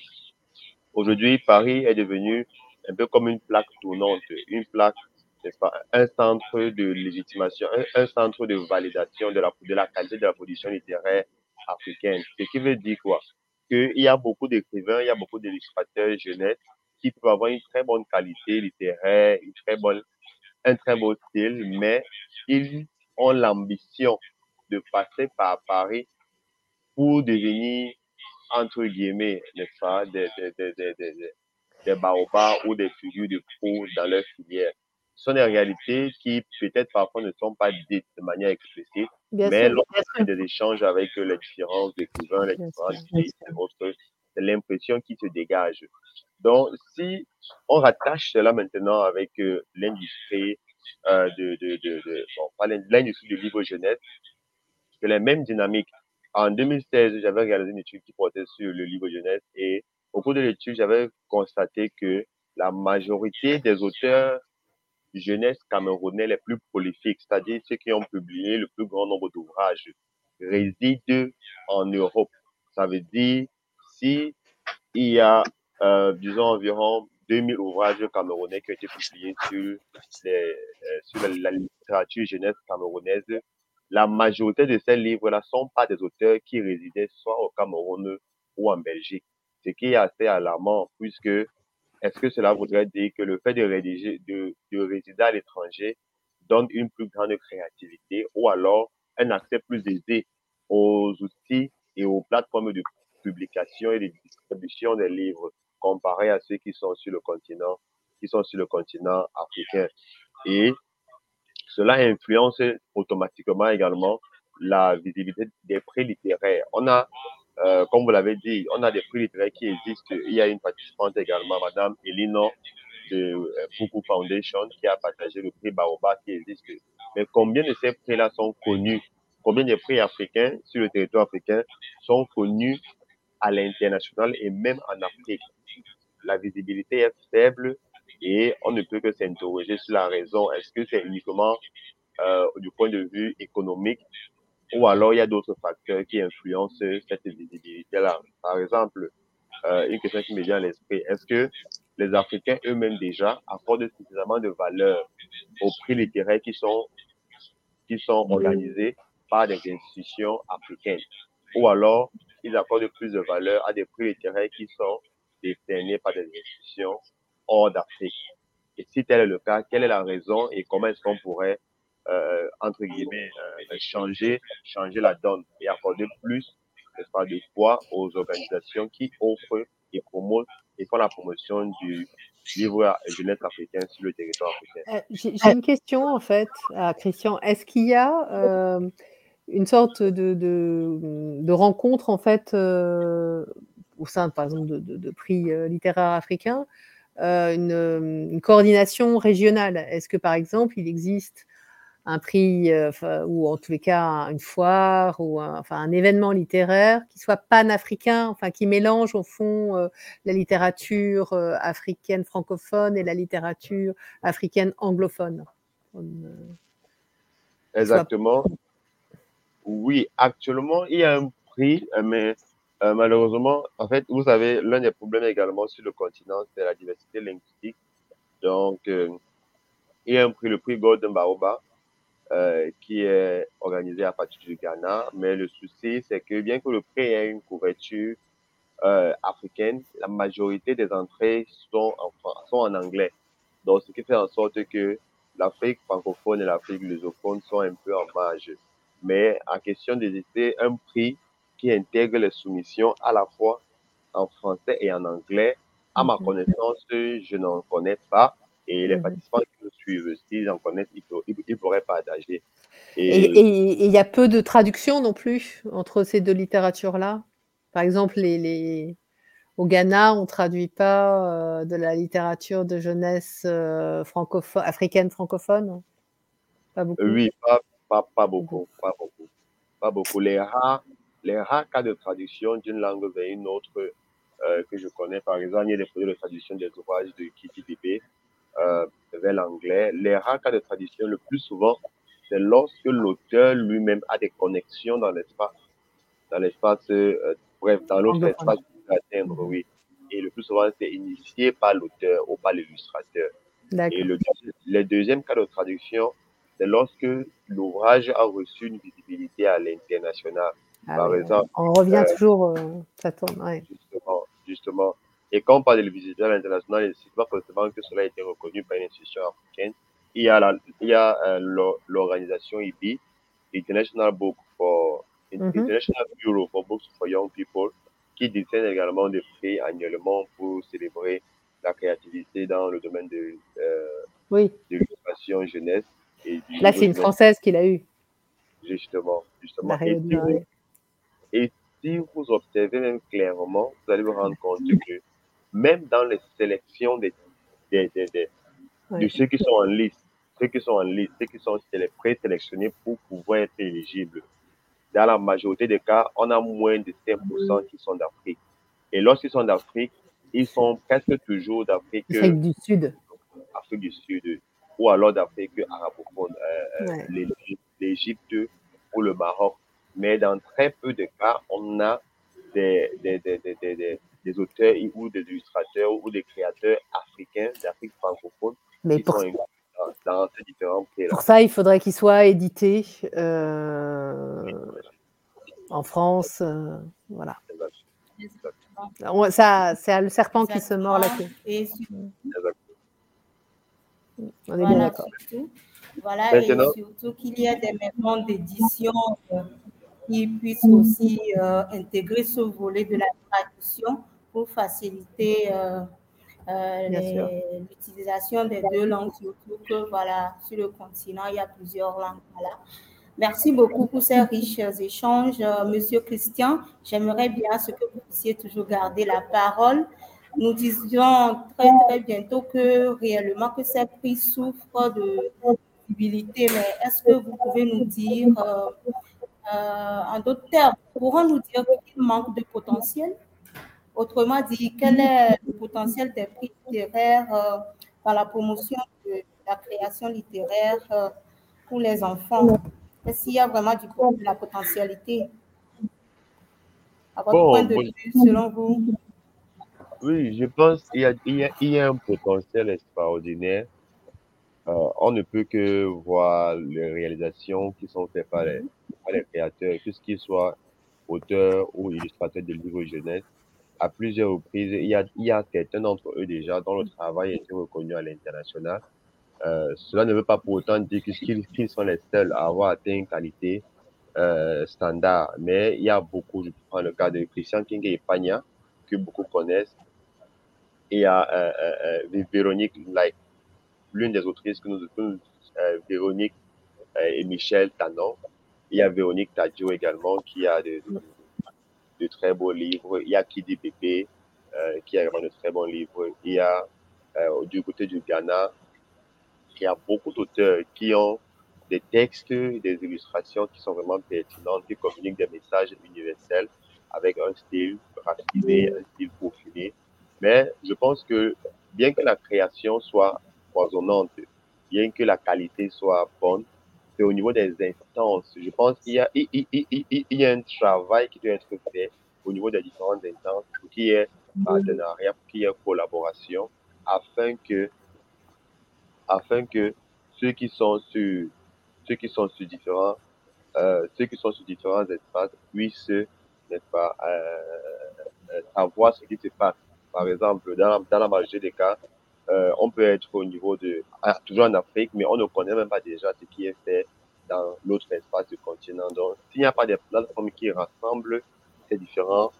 aujourd'hui, Paris est devenu un peu comme une plaque tournante, une plaque, n'est-ce pas, un centre de légitimation, un, centre de validation de la, de la qualité de la production littéraire africaine. Ce qui veut dire quoi? Qu'il y a beaucoup d'écrivains, il y a beaucoup d'illustrateurs jeunesse qui peuvent avoir une très bonne qualité littéraire, une très bonne, un très beau style, mais ils ont l'ambition de passer par Paris pour devenir, entre guillemets, n'est-ce pas, des, des, des, des, des, des baobabs ou des figures de proue dans leur filière. Ce sont des réalités qui peut-être parfois ne sont pas dites de manière explicite, mais lorsqu'il y a des échanges avec les différents écrivains, les différents c'est l'impression qui se dégage. Donc, si on rattache cela maintenant avec euh, l'industrie euh, de, de, de, de bon, l'industrie du livre jeunesse, c'est la même dynamique. En 2016, j'avais réalisé une étude qui portait sur le livre jeunesse et au cours de l'étude, j'avais constaté que la majorité des auteurs jeunesse camerounais les plus prolifiques, c'est-à-dire ceux qui ont publié le plus grand nombre d'ouvrages, résident en Europe. Ça veut dire si il y a, euh, disons, environ 2000 ouvrages camerounais qui ont été publiés sur, les, euh, sur la, littérature jeunesse camerounaise, la majorité de ces livres-là sont pas des auteurs qui résidaient soit au Cameroun ou en Belgique. Ce qui est assez alarmant puisque est-ce que cela voudrait dire que le fait de rédiger, de, de résider à l'étranger donne une plus grande créativité ou alors un accès plus aisé aux outils et aux plateformes de publication et de distribution des livres comparé à ceux qui sont sur le continent, qui sont sur le continent africain? Et cela influence automatiquement également la visibilité des prix littéraires. On a euh, comme vous l'avez dit, on a des prix littéraires qui existent. Il y a une participante également, Madame Elino de Fuku euh, Foundation, qui a partagé le prix Baoba qui existe. Mais combien de ces prix-là sont connus? Combien de prix africains sur le territoire africain sont connus à l'international et même en Afrique? La visibilité est faible et on ne peut que s'interroger sur la raison. Est-ce que c'est uniquement euh, du point de vue économique ou alors il y a d'autres facteurs qui influencent cette visibilité-là? Par exemple, euh, une question qui me vient à l'esprit, est-ce que les Africains eux-mêmes déjà accordent suffisamment de valeur aux prix littéraires qui sont, qui sont organisés par des institutions africaines? Ou alors, ils accordent plus de valeur à des prix littéraires qui sont détenus par des institutions hors d'Afrique Et si tel est le cas, quelle est la raison et comment est-ce qu'on pourrait euh, entre guillemets, euh, changer, changer la donne et accorder plus pas, de poids aux organisations qui offrent et promotent et font la promotion du livre jeunesse africain sur le territoire africain? Euh, j'ai une question en fait à Christian. Est-ce qu'il y a une sorte de, de, rencontre en fait au sein par exemple de, de prix littéraires africains, une, une, coordination régionale Est-ce que par exemple il existe un prix, euh, ou en tous les cas une foire, ou un, enfin un événement littéraire qui soit panafricain, enfin qui mélange au fond euh, la littérature euh, africaine francophone et la littérature africaine anglophone? Exactement. Oui, actuellement, il y a un prix, mais malheureusement, en fait, vous savez, l'un des problèmes également sur le continent, c'est la diversité linguistique. Donc, il y a un prix, le prix Golden Baoba, euh, qui est organisé à partir du Ghana. Mais le souci, c'est que bien que le prix ait une couverture euh, africaine, la majorité des entrées sont en, sont en anglais. Donc, ce qui fait en sorte que l'Afrique francophone et l'Afrique lusophone sont un peu en marge. Mais en question d'hésiter, un prix qui intègre les soumissions à la fois en français et en anglais, à ma connaissance, je n'en connais pas. Et les mhm. participants qui nous suivent, s'ils en connaissent, ils, pourraient partager. Et il y a peu de traduction non plus entre ces deux littératures-là. Par exemple, les, les... au Ghana, on ne traduit pas euh, de la littérature de jeunesse euh, francophone, africaine francophone Pas beaucoup. Oui, pas, pas, pas beaucoup. Pas beaucoup. Pas beaucoup. Les rares, les rares cas de traduction d'une langue vers une autre euh, que je connais, par exemple, il y a des projets de traduction des ouvrages de Kitty Bébé euh, vers l'anglais. Les rares cas de traduction, le plus souvent, c'est lorsque l'auteur lui-même a des connexions dans l'espace, dans l'espace, euh, bref, dans l'autre espace qu'il atteindre, oui. Et le plus souvent, c'est initié par l'auteur ou par l'illustrateur. Et le, le, deuxième cas de traduction, c'est lorsque l'ouvrage a reçu une visibilité à l'international. Ah exemple, on revient euh, toujours, euh, ça tourne. Ouais. Justement, justement. Et quand on parle de visibilité à l'international, c'est pas forcément que cela a été reconnu par une institution africaine. Il y a, la, il y a euh, l'organisation IBI, International Book for mm-hmm. International Bureau for Books for Young People, qui détient également des prix annuellement pour célébrer la créativité dans le domaine de, euh, oui. de l'illustration jeunesse. Et Là, c'est une Française qui l'a eu. Justement, justement. Et et si, vous, observez même clairement, vous allez vous rendre compte que même dans les sélections des, des, des, des de ceux qui sont en liste, ceux qui sont en liste, ceux qui sont présélectionnés pour pouvoir être éligibles, dans la majorité des cas, on a moins de 5% qui sont d'Afrique. Et lorsqu'ils sont d'Afrique, ils sont presque toujours d'Afrique. Afrique du Sud. Afrique du Sud. Ou alors d'Afrique arabophone, euh, euh l'Égypte ou le Maroc. Mais dans très peu de cas, on a des, des, des, des, des auteurs ou des illustrateurs ou des créateurs africains d'Afrique francophone Mais qui pour... sont dans ces différents pays. Pour ça, il faudrait qu'ils soient édités euh, en France. Euh, voilà. Ça, c'est le serpent qui se mord la queue. Et On est bien d'accord. Voilà, et surtout qu'il y a des maisons d'édition euh, qui puissent aussi euh, intégrer ce volet de la traduction pour faciliter euh, l'utilisation des deux langues, surtout que voilà, sur le continent, il y a plusieurs langues. Voilà. Merci beaucoup pour ces riches échanges, euh, Monsieur Christian. J'aimerais bien ce que vous puissiez toujours garder la parole. Nous disions très très bientôt que réellement que ces prix souffrent de visibilité, mais est-ce que vous pouvez nous dire, euh, euh, en d'autres termes, pourrons-nous dire qu'il manque de potentiel. Autrement dit, quel est le potentiel des prix littéraires dans la promotion de la création littéraire pour les enfants? Est-ce qu'il y a vraiment du coup de la potentialité? À votre point de vue, selon vous. Oui, je pense qu'il y a, il y a, il y a un potentiel extraordinaire. Euh, on ne peut que voir les réalisations qui sont faites par les, les créateurs, que ce qu'ils soient auteurs ou illustrateurs de livres jeunesse. À plusieurs reprises, il y a, il y a certains d'entre eux déjà dont le travail été reconnu à l'international. Euh, cela ne veut pas pour autant dire qu'ils sont les seuls à avoir atteint une qualité euh, standard. Mais il y a beaucoup, je prends le cas de Christian King et Pagna, que beaucoup connaissent. Et il y a euh, Véronique Like, l'une des autrices que nous, avons, Véronique et Michel Tanon. Il y a Véronique Tadio également, qui a de, très beaux livres. Il y a Kidi Pépé, qui a également de très bons livres. Il y a du côté du Ghana, il y a beaucoup d'auteurs qui ont des textes, des illustrations qui sont vraiment pertinentes, qui communiquent des messages universels avec un style raffiné, un style peaufiné. Mais je pense que bien que la création soit foisonnante, bien que la qualité soit bonne, c'est au niveau des instances. Je pense qu'il y a, il, il, il, y a un travail qui doit être fait au niveau des différentes instances pour qu'il y ait partenariat, pour qu'il y ait collaboration, afin que afin que ceux qui sont sur, ceux qui sont sur différents, euh, ceux qui sont sur différents espaces puissent, n'est-ce pas, euh, savoir ce qui se passe. Par exemple, dans la, dans la majorité des cas, euh, on peut être au niveau de, ah, toujours en Afrique, mais on ne connaît même pas déjà ce qui est fait dans l'autre espace du continent. Donc, s'il n'y a pas de plateformes qui rassemblent ces différents,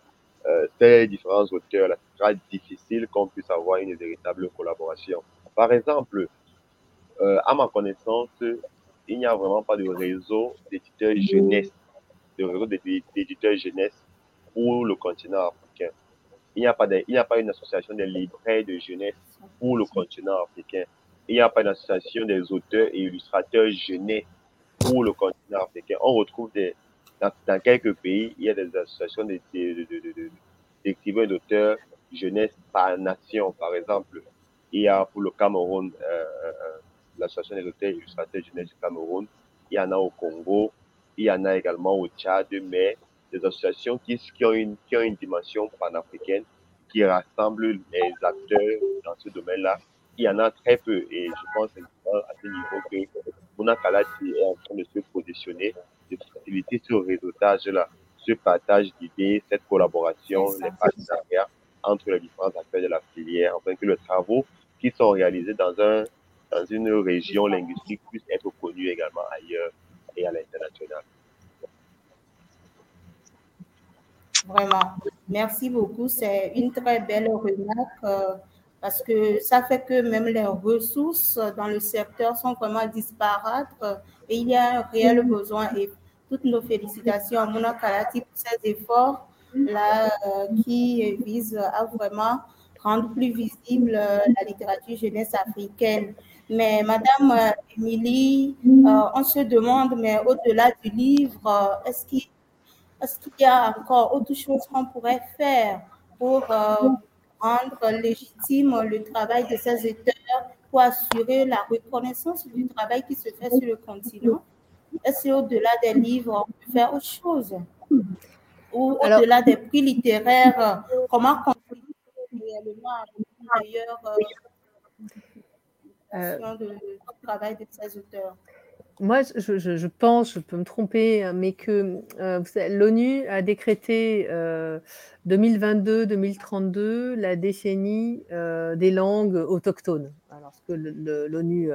euh, ces différents auteurs, là, ce sera difficile qu'on puisse avoir une véritable collaboration. Par exemple, euh, à ma connaissance, il n'y a vraiment pas de réseau d'éditeurs jeunesse, de réseau d'éditeurs jeunesse pour le continent africain. Il n'y a pas il n'y a pas une association des libraires de jeunesse pour le continent africain. Il n'y a pas une association des auteurs et illustrateurs jeunesse pour le continent africain. On retrouve des, dans, dans quelques pays, il y a des associations d'écrivains d'auteurs jeunesse par nation, par exemple Il y a pour le Cameroun euh, l'association des auteurs illustrateurs jeunesse du Cameroun. Il y en a au Congo. Il y en a également au Tchad, mais des associations qui, qui, ont, une, qui ont une dimension panafricaine qui rassemblent les acteurs dans ce domaine-là. Il y en a très peu et je pense à ce niveau que Mona Kalati est en train de se positionner, de faciliter ce réseautage-là, ce partage d'idées, cette collaboration, les partenariats entre les différents acteurs de la filière, afin que les travaux qui sont réalisés dans, un, dans une région linguistique puissent être connus également ailleurs et à l'international. Vraiment. Merci beaucoup. C'est une très belle remarque euh, parce que ça fait que même les ressources dans le secteur sont vraiment disparates euh, et il y a un réel besoin. Et toutes nos félicitations à Mona Kalati pour ces efforts là euh, qui visent à vraiment rendre plus visible la littérature jeunesse africaine. Mais Madame Émilie, on se demande, mais au-delà du livre, est-ce qu'il est-ce qu'il y a encore autre chose qu'on pourrait faire pour euh, rendre légitime le travail de ces auteurs, pour assurer la reconnaissance du travail qui se fait sur le continent? Est-ce qu'au-delà des livres, on peut faire autre chose? Ou au-delà des prix littéraires, comment contribuer réellement d'ailleurs euh, du travail de ces auteurs? Moi, je, pense, je peux me tromper, hein, mais que euh, l'ONU a décrété 2022-2032 euh, la décennie euh, des langues autochtones. Alors, ce que l'ONU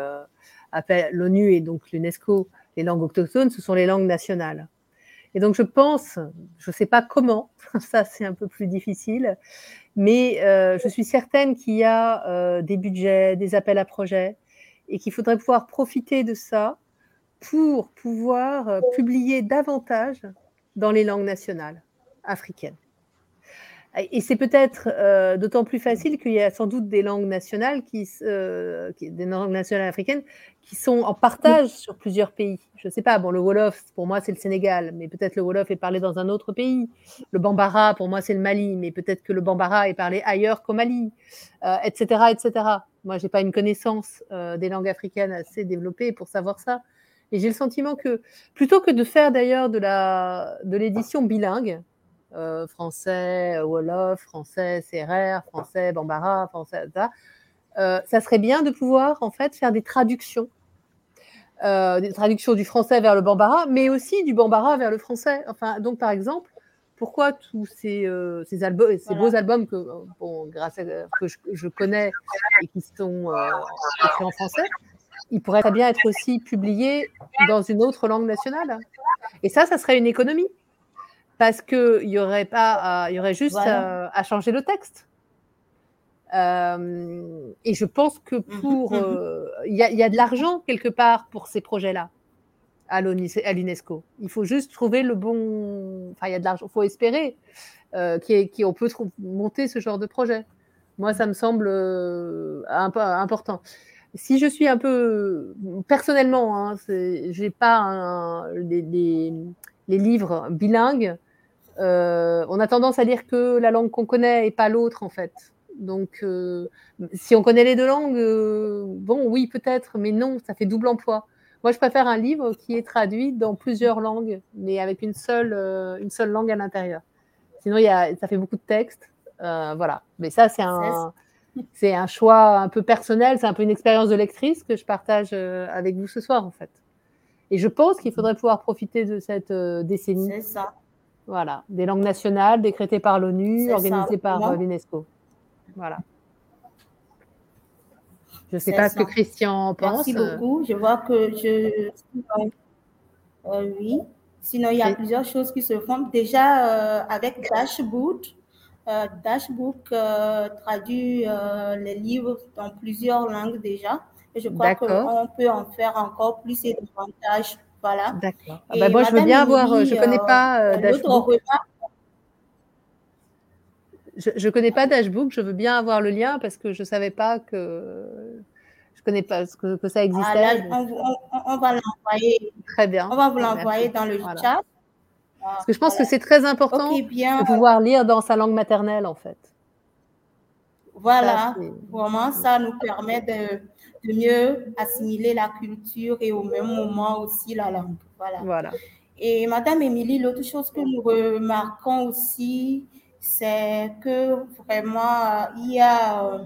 appelle, l'ONU et donc l'UNESCO, les langues autochtones, ce sont les langues nationales. Et donc, je pense, je ne sais pas comment, ça c'est un peu plus difficile, mais je suis certaine qu'il y a des budgets, des appels à projets, et qu'il faudrait pouvoir profiter de ça pour pouvoir euh, publier davantage dans les langues nationales africaines. Et c'est peut-être euh, d'autant plus facile qu'il y a sans doute des langues nationales, qui, euh, des langues nationales africaines, qui sont en partage sur plusieurs pays. Je ne sais pas, bon, le Wolof, pour moi, c'est le Sénégal, mais peut-être le Wolof est parlé dans un autre pays. Le Bambara, pour moi, c'est le Mali, mais peut-être que le Bambara est parlé ailleurs qu'au Mali, etc., etc. Moi, je n'ai pas une connaissance des langues africaines assez développée pour savoir ça. Et j'ai le sentiment que plutôt que de faire d'ailleurs de la de l'édition bilingue, euh, français Wolof, français CRR, français Bambara, français ça, euh, ça serait bien de pouvoir en fait faire des traductions, euh, des traductions du français vers le Bambara, mais aussi du Bambara vers le français. Enfin, donc par exemple, pourquoi tous ces, ces, albums, ces beaux albums que, bon, grâce à, que je, je, connais et qui sont écrits en français, il pourrait très bien être aussi publié dans une autre langue nationale. Et ça, ça serait une économie. Parce qu'il y aurait pas, il y aurait juste à, changer le texte. Euh, et je pense que pour, euh, il y, a de l'argent quelque part pour ces projets-là à l'UNESCO. Il faut juste trouver le bon. Enfin, il y a de l'argent. Il faut espérer euh, qu'on peut monter ce genre de projet. Moi, ça me semble important si je suis un peu personnellement, hein, j'ai pas les, livres bilingues. Euh, on a tendance à dire que la langue qu'on connaît et pas l'autre en fait. Donc, euh, si on connaît les deux langues, euh, bon, oui, peut-être, mais non, ça fait double emploi. Moi, je préfère un livre qui est traduit dans plusieurs langues, mais avec une seule, une seule langue à l'intérieur. Sinon, y a, ça fait beaucoup de texte. voilà. Mais ça, c'est un c'est un choix un peu personnel, c'est un peu une expérience de lectrice que je partage euh, avec vous ce soir en fait. Et je pense qu'il faudrait pouvoir profiter de cette euh, décennie. C'est ça. Voilà, des langues nationales décrétées par l'ONU, organisées par euh, l'UNESCO. Voilà. Je ne sais pas ce que Christian pense. Merci beaucoup. Je vois que je. oui. Sinon, il y a plusieurs choses qui se font. Déjà, avec Dashboard, Dashbook euh, traduit euh, les livres dans plusieurs langues déjà. Et je crois qu'on peut en faire encore plus et davantage. Voilà. D'accord. Ah bah moi, je veux bien avoir. Je ne connais pas Dashbook. Je ne connais pas Dashbook. Je veux bien avoir le lien parce que je ne savais pas que. Je connais pas que, que ça existait. Ah, on, va l'envoyer. Très bien. On va vous l'envoyer dans le chat. Parce que je pense que c'est très important de pouvoir lire dans sa langue maternelle, en fait. Voilà, vraiment, ça nous permet de, de, mieux assimiler la culture et au même moment aussi la langue. Voilà. voilà. Et Madame Émilie, l'autre chose que nous remarquons aussi, c'est que vraiment, il y a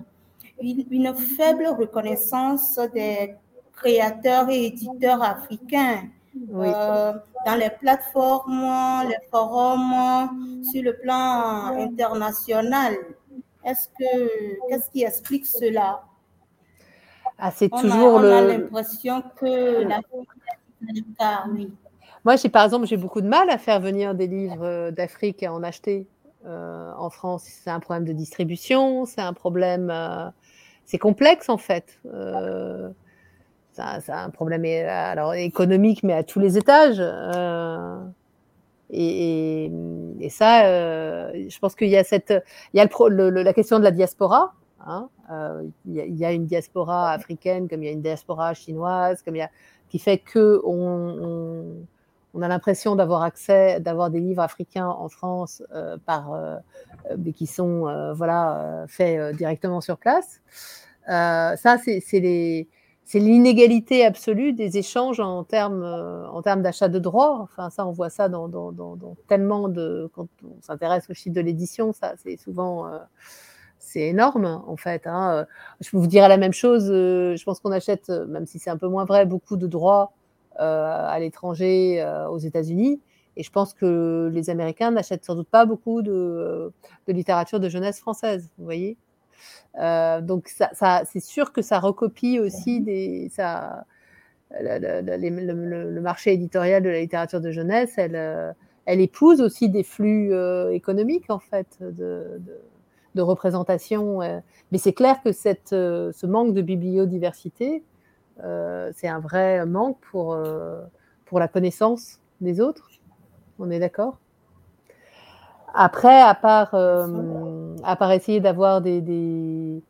une, une, faible reconnaissance des créateurs et éditeurs africains. Oui. Euh, dans les plateformes, les forums, sur le plan international. Est-ce que qu'est-ce qui explique cela? Ah, c'est On toujours a, on a le. l'impression que la ah, oui. Moi, j'ai par exemple, j'ai beaucoup de mal à faire venir des livres euh, d'Afrique et à en acheter euh, en France. C'est un problème de distribution, c'est un problème, euh, c'est complexe en fait. Euh, a un problème euh, alors économique, mais à tous les étages. Euh, et, ça, euh, je pense qu'il y a cette, il y a le, la question de la diaspora. Hein, il, y a, une diaspora africaine, comme il y a une diaspora chinoise, comme il y a, qui fait que on, on, a l'impression d'avoir accès, d'avoir des livres africains en France par, mais qui sont voilà faits directement sur place. ça, c'est les c'est l'inégalité absolue des échanges en termes, euh, en termes d'achat de droits. Enfin, ça, on voit ça dans, tellement de. Quand on s'intéresse au chiffre de l'édition, ça, c'est souvent. Euh, c'est énorme, en fait. Hein. Je vous dire la même chose. Euh, je pense qu'on achète, même si c'est un peu moins vrai, beaucoup de droits à l'étranger, aux États-Unis. Et je pense que les Américains n'achètent sans doute pas beaucoup de, de littérature de jeunesse française. Vous voyez donc, ça, ça, c'est sûr que ça recopie aussi des, ça, le, le, le, le, marché éditorial de la littérature de jeunesse. Elle, euh, elle épouse aussi des flux euh, économiques, en fait, de, de, de représentation. Mais c'est clair que cette, ce manque de bibliodiversité, c'est un vrai manque pour, pour la connaissance des autres. On est d'accord? Après, à part, euh, à part essayer d'avoir des, des,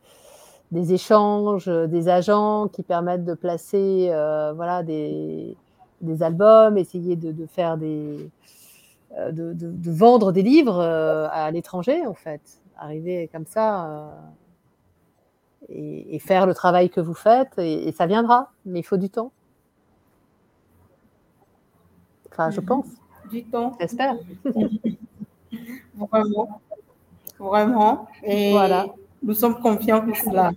des, échanges, des agents qui permettent de placer euh, voilà, des, des, albums, essayer de, de faire des. Euh, de, de, vendre des livres euh, à l'étranger, en fait. Arriver comme ça euh, et, et, faire le travail que vous faites, et, et ça viendra, mais il faut du temps. Enfin, je pense. Du temps. J'espère. Vraiment. Vraiment. Et voilà. nous sommes confiants pour cela.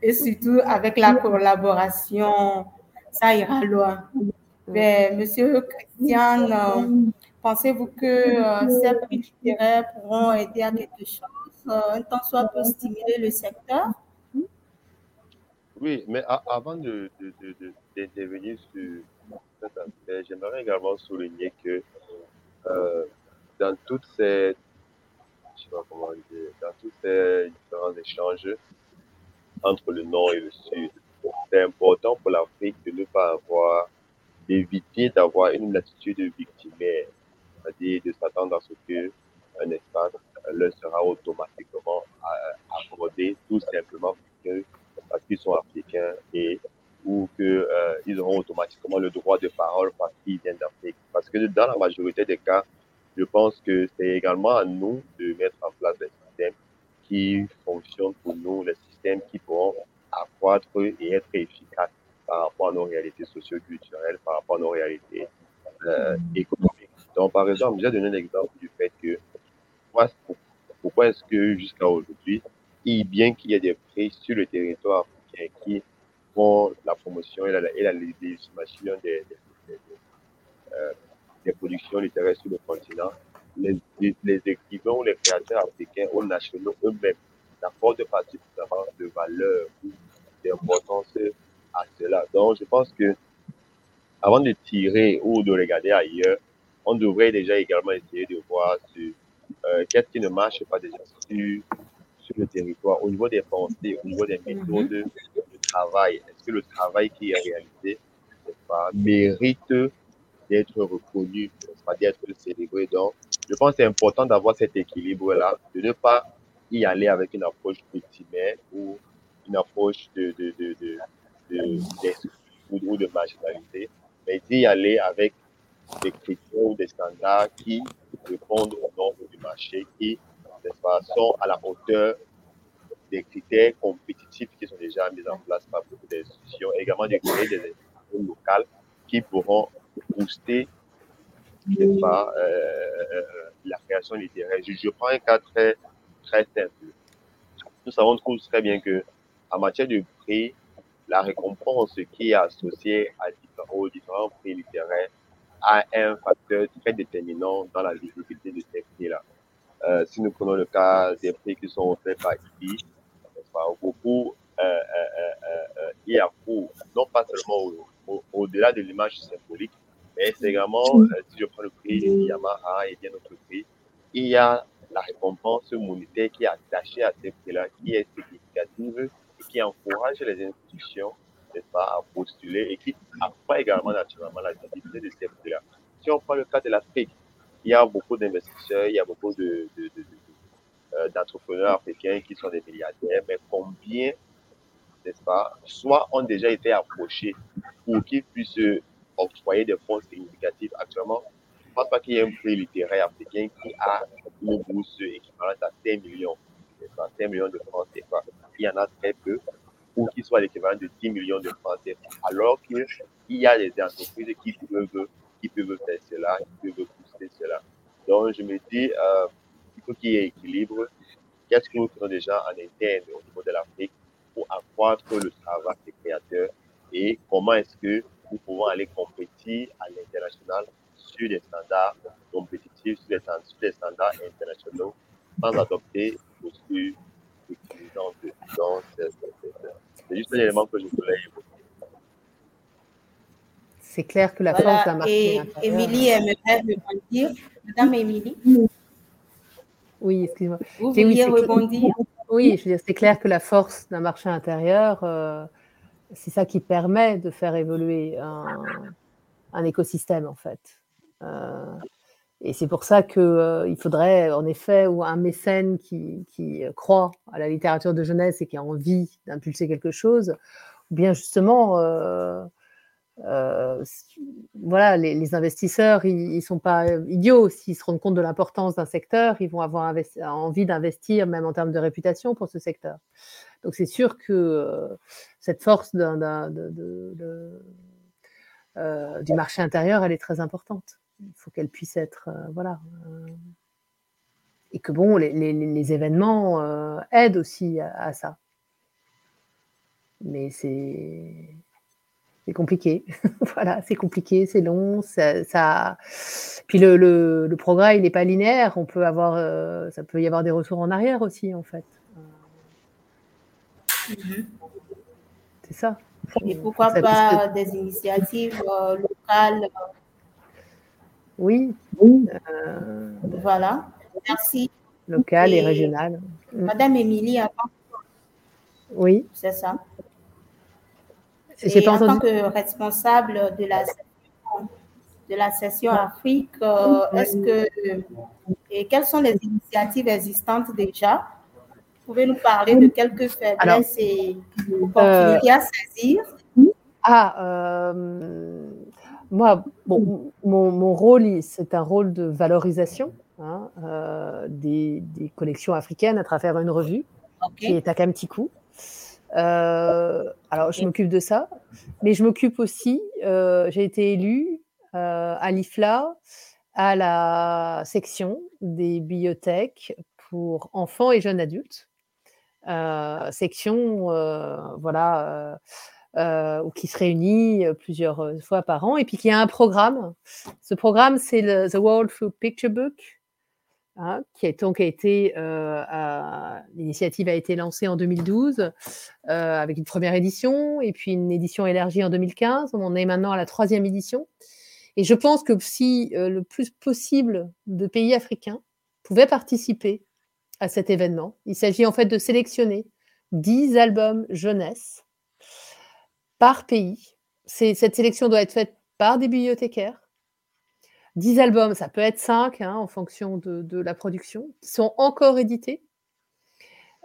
Et surtout avec la collaboration, ça ira loin. Mais, monsieur Christian, euh, pensez-vous que euh, ces prix littéraires pourront aider à quelque chose, euh, un temps soit peu stimuler le secteur? Oui, mais avant de, de, de, d'intervenir sur cet aspect, j'aimerais également souligner que euh, dans toutes ces je sais pas comment dire, dans tous ces différents échanges entre le Nord et le Sud, c'est important pour l'Afrique de ne pas avoir, d'éviter d'avoir une attitude victimaire, c'est-à-dire de s'attendre à ce que un espace leur sera automatiquement accordé tout simplement parce qu'ils sont africains et ou qu'ils euh, auront automatiquement le droit de parole parce qu'ils viennent d'Afrique. Parce que dans la majorité des cas, je pense que c'est également à nous de mettre en place des systèmes qui fonctionnent pour nous, les systèmes qui pourront accroître et être efficaces par rapport à nos réalités socio-culturelles, par rapport à nos réalités euh, économiques. Donc, par exemple, j'ai donné l'exemple du fait que pourquoi, est-ce que jusqu'à aujourd'hui, bien qu'il y ait des prix sur le territoire africain qui font la promotion et la, et la légitimation des, des, des, des euh, des productions littéraires sur le continent, les, écrivains ou les créateurs africains ou nationaux eux-mêmes n'apportent pas suffisamment de valeur ou d'importance à cela. Donc, je pense que avant de tirer ou de regarder ailleurs, on devrait déjà également essayer de voir sur euh, qu'est-ce qui ne marche pas déjà sur, sur le territoire, au niveau des pensées, au niveau des méthodes de travail. Est-ce que le travail qui est réalisé pas, mérite d'être reconnu, d'être célébré. Donc, je pense que c'est important d'avoir cet équilibre-là, de ne pas y aller avec une approche victimaire ou une approche de, de, de, de, ou, de marginalité, mais d'y aller avec des critères ou des standards qui répondent au nombre du marché, qui sont à la hauteur des critères compétitifs qui sont déjà mis en place par beaucoup d'institutions, également de créer des institutions locales qui pourront booster pas, euh, la création littéraire. Je, prends un cas très, très simple. Nous savons tous très bien que en matière de prix, la récompense qui est associée à différents, aux différents prix littéraires a un facteur très déterminant dans la visibilité de ces prix-là. Euh, si nous prenons le cas des prix qui sont offerts par IBI, beaucoup, euh, euh, il y a non pas seulement au-delà de l'image symbolique, mais c'est également, si je prends le prix Yamaha et bien d'autres prix, il y a la récompense monétaire qui est attachée à ces prix-là, qui est significative et qui encourage les institutions pas, à postuler et qui accroît également naturellement la visibilité de ces prix-là. Si on prend le cas de l'Afrique, il y a beaucoup d'investisseurs, il y a beaucoup de, de, de, euh, d'entrepreneurs africains qui sont des milliardaires, mais combien, n'est-ce pas, soit ont déjà été approchés pour qu'ils puissent octroyer des fonds significatifs actuellement. Je ne pense pas qu'il y ait un prix littéraire africain qui a une bourse équivalente à 5 millions, 5 millions de francs CFA. Il y en a très peu, ou qui soit l'équivalent de 10 millions de francs CFA, alors qu'il y a des entreprises qui peuvent, qui peuvent faire cela, qui peuvent pousser cela. Donc, je me dis, euh, il faut qu'il y ait équilibre. Qu'est-ce que nous faisons déjà en interne au niveau de l'Afrique pour accroître le travail des créateurs et comment est-ce que nous pouvons aller compétir à l'international sur des standards compétitifs, sur des, standards internationaux, sans adopter des postures utilisantes. Donc, c'est juste un élément que je voulais évoquer. C'est clair que la force d'un marché. Et Émilie aimerait rebondir. Madame Émilie? Oui, excuse-moi. Vous vouliez rebondir? Oui, je veux dire, c'est clair que la force d'un marché intérieur, euh, c'est ça qui permet de faire évoluer un, écosystème, en fait. Euh, et c'est pour ça qu'il euh, faudrait, en effet, ou un mécène qui, croit à la littérature de jeunesse et qui a envie d'impulser quelque chose, ou bien justement euh, voilà, les, investisseurs, ils ne sont pas idiots. S'ils se rendent compte de l'importance d'un secteur, ils vont avoir envie d'investir, même en termes de réputation, pour ce secteur. Donc c'est sûr que euh, cette force euh, du marché intérieur, elle est très importante. Il faut qu'elle puisse être, voilà. et que bon, les, événements aident aussi à ça. Mais c'est c'est compliqué. voilà, c'est compliqué, c'est long. Ça, Puis le, le, progrès, il n'est pas linéaire. On peut avoir, euh, ça peut y avoir des retours en arrière aussi, en fait. Mhm. C'est ça. Et pourquoi pas des initiatives euh, locales? Oui. Euh, voilà. Merci. Locales et, régionales. Madame Émilie, oui. C'est ça. Et en tant que responsable de la de la session Afrique, euh, est-ce que et quelles sont les initiatives existantes déjà? Vous pouvez nous parler de quelques faiblesses et opportunités à saisir? Ah, euh, moi, bon, mon, mon, rôle, c'est un rôle de valorisation hein, euh, des, des, collections africaines à travers une revue qui est à Kamtikou. Euh, alors, je m'occupe de ça, mais je m'occupe aussi, euh, j'ai été élue euh, à l'IFLA, à la section des bibliothèques pour enfants et jeunes adultes. Section, voilà, qui se réunit plusieurs fois par an, et puis qui a un programme. Ce programme, c'est le The World Food Picture Book, Hein, qui a donc été, euh, l'initiative a été lancée en 2012 euh, avec une première édition et puis une édition élargie en 2015. On en est maintenant à la troisième édition. Et je pense que si euh, le plus possible de pays africains pouvaient participer à cet événement, il s'agit en fait de sélectionner 10 albums jeunesse par pays. Cette sélection doit être faite par des bibliothécaires 10 albums, ça peut être 5 hein, en fonction de, la production, qui sont encore édités.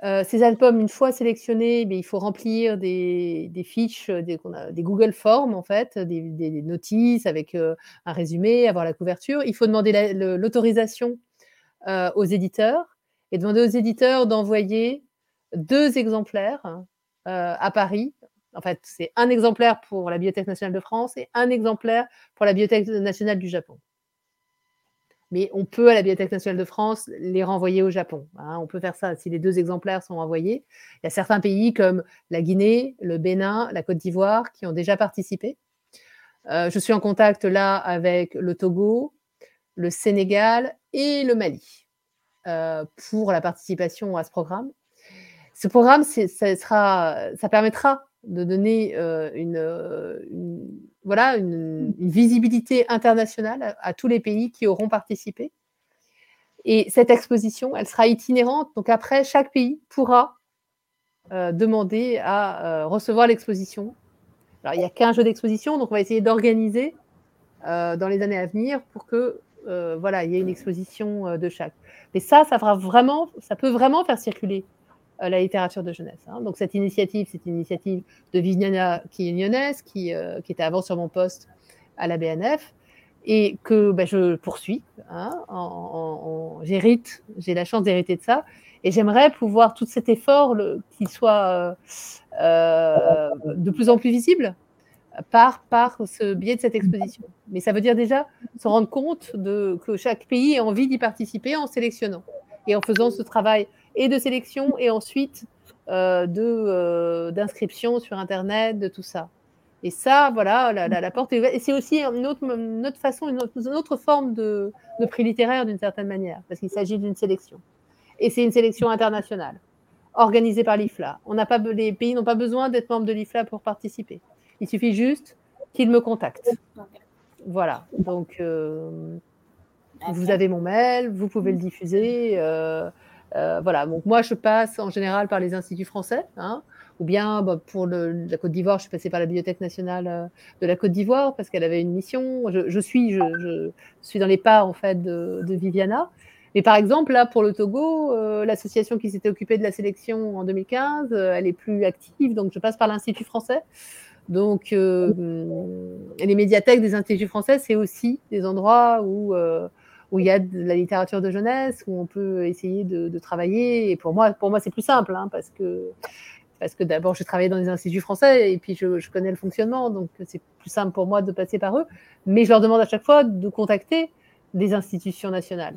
Euh, ces albums, une fois sélectionnés, il faut remplir des, fiches, des, des, Google Forms en fait, des, notices avec euh, un résumé, avoir la couverture. Il faut demander l'autorisation euh, aux éditeurs et demander aux éditeurs d'envoyer deux exemplaires à Paris. En fait, c'est un exemplaire pour la Bibliothèque nationale de France et un exemplaire pour la Bibliothèque nationale du Japon mais on peut à la Bibliothèque nationale de France les renvoyer au Japon. Hein. on peut faire ça si les deux exemplaires sont envoyés. Il y a certains pays comme la Guinée, le Bénin, la Côte d'Ivoire qui ont déjà participé. Euh, je suis en contact là avec le Togo, le Sénégal et le Mali euh, pour la participation à ce programme. Ce programme, ça, permettra de donner euh, une, voilà, une, visibilité internationale à, tous les pays qui auront participé. Et cette exposition, elle sera itinérante. Donc après, chaque pays pourra euh, demander à euh, recevoir l'exposition. Alors, il n'y a qu'un jeu d'exposition, donc on va essayer d'organiser dans les années à venir pour que voilà, il y ait une exposition de chaque. Mais ça, ça, vraiment, ça peut vraiment faire circuler euh, la littérature de jeunesse. Hein. Donc cette initiative, c'est une initiative de Viviana Quinones, qui, euh, qui était avant sur mon poste à la BNF, et que ben, je poursuis. Hein, j'hérite, j'ai la chance d'hériter de ça, et j'aimerais pouvoir tout cet effort qu'il soit euh, de plus en plus visible par, par ce biais de cette exposition. Mais ça veut dire déjà se rendre compte que chaque pays ait envie d'y participer en sélectionnant et en faisant ce travail et de sélection et ensuite euh, de euh, d'inscription sur Internet, de tout ça. Et ça, voilà, la, la, porte est. Et c'est aussi une autre, autre façon, une autre, forme de, de prix littéraire d'une certaine manière, parce qu'il s'agit d'une sélection. Et c'est une sélection internationale, organisée par l'IFLA. On n'a pas, les pays n'ont pas besoin d'être membres de l'IFLA pour participer. Il suffit juste qu'ils me contactent. Voilà. Donc, euh, vous avez mon mail, vous pouvez le diffuser. Euh, euh, voilà, donc moi je passe en général par les instituts français, hein, ou bien bah, pour la Côte d'Ivoire, je suis passée par la Bibliothèque nationale de la Côte d'Ivoire parce qu'elle avait une mission. Je, suis, je, suis dans les pas en fait de, Viviana. Mais par exemple, là, pour le Togo, euh, l'association qui s'était occupée de la sélection en 2015, elle est plus active, donc je passe par l'Institut français. Donc, les médiathèques des instituts français, c'est aussi des endroits où où il y a de la littérature de jeunesse, où on peut essayer de, travailler. Et pour moi, pour moi c'est plus simple, hein, parce que, parce que d'abord, j'ai travaillé dans des instituts français et puis je, connais le fonctionnement, donc c'est plus simple pour moi de passer par eux. Mais je leur demande à chaque fois de contacter des institutions nationales.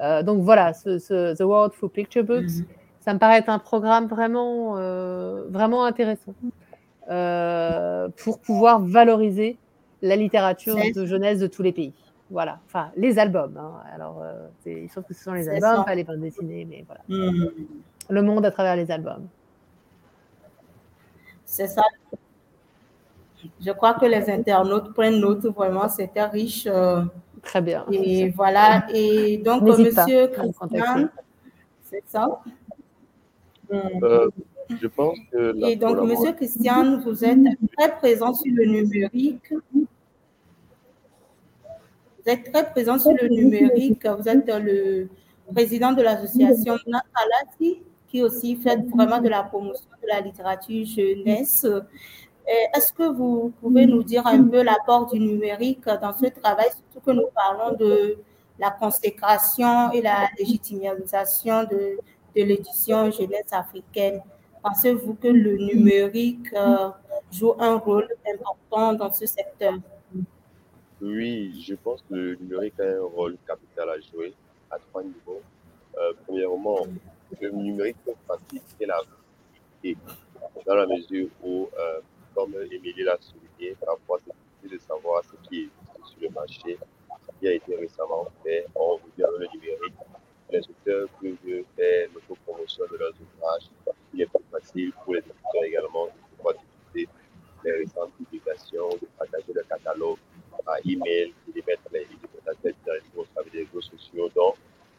Euh, donc voilà, ce, The World for Picture Books, mm-hmm. ça me paraît être un programme vraiment, euh, vraiment intéressant euh, pour pouvoir valoriser la littérature de jeunesse de tous les pays. Voilà, enfin, les albums. Hein. Alors, euh, il faut que ce sont les albums, pas les bandes dessinées, mais voilà. Mmh. Le monde à travers les albums. C'est ça. Je crois que les internautes prennent note, vraiment, c'était riche. Euh, Très bien. Et voilà, et donc, monsieur Christian, c'est ça euh, Je pense que. Et donc, monsieur Christian, vous êtes très présent sur le numérique vous êtes très présent sur le numérique. Vous êtes le président de l'association Nakalati, qui aussi fait vraiment de la promotion de la littérature jeunesse. Est-ce que vous pouvez nous dire un peu l'apport du numérique dans ce travail, surtout que nous parlons de la consécration et la légitimisation de, de l'édition jeunesse africaine? Pensez-vous que le numérique euh, joue un rôle important dans ce secteur? Oui, je pense que le numérique a un rôle capital à jouer à trois niveaux. Euh, premièrement, le numérique peut faciliter la vie dans la mesure où, euh, comme Émilie l'a souligné, parfois c'est difficile de savoir ce qui est sur le marché, ce qui a été récemment fait. On revient avec le numérique. Les auteurs peuvent faire l'autopromotion de leurs ouvrages. Il est plus facile pour les éditeurs également de pouvoir diffuser les récentes publications, de partager le catalogue par email, de mettre les contacts directement sur les réseaux sociaux. Donc,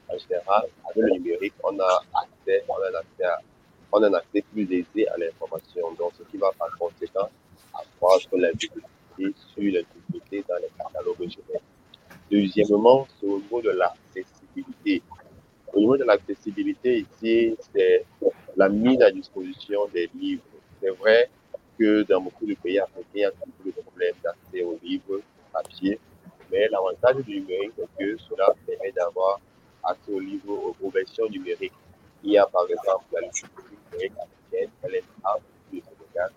en général, avec le numérique, on a accès, on a accès, on a un accès plus aisé à l'information. Donc, ce qui va par conséquent accroître la visibilité sur l'intégrité dans les catalogues jeunesse. Deuxièmement, c'est au niveau de l'accessibilité. De l'accessibilité, ici, c'est la mise à disposition des livres. C'est vrai que dans beaucoup de pays africains, il y a beaucoup de problèmes d'accès aux livres papier. Mais l'avantage du numérique, c'est que cela permet d'avoir accès aux livres, aux, versions numériques. Il y a par exemple la librairie américaine, LNA, du Sénégal.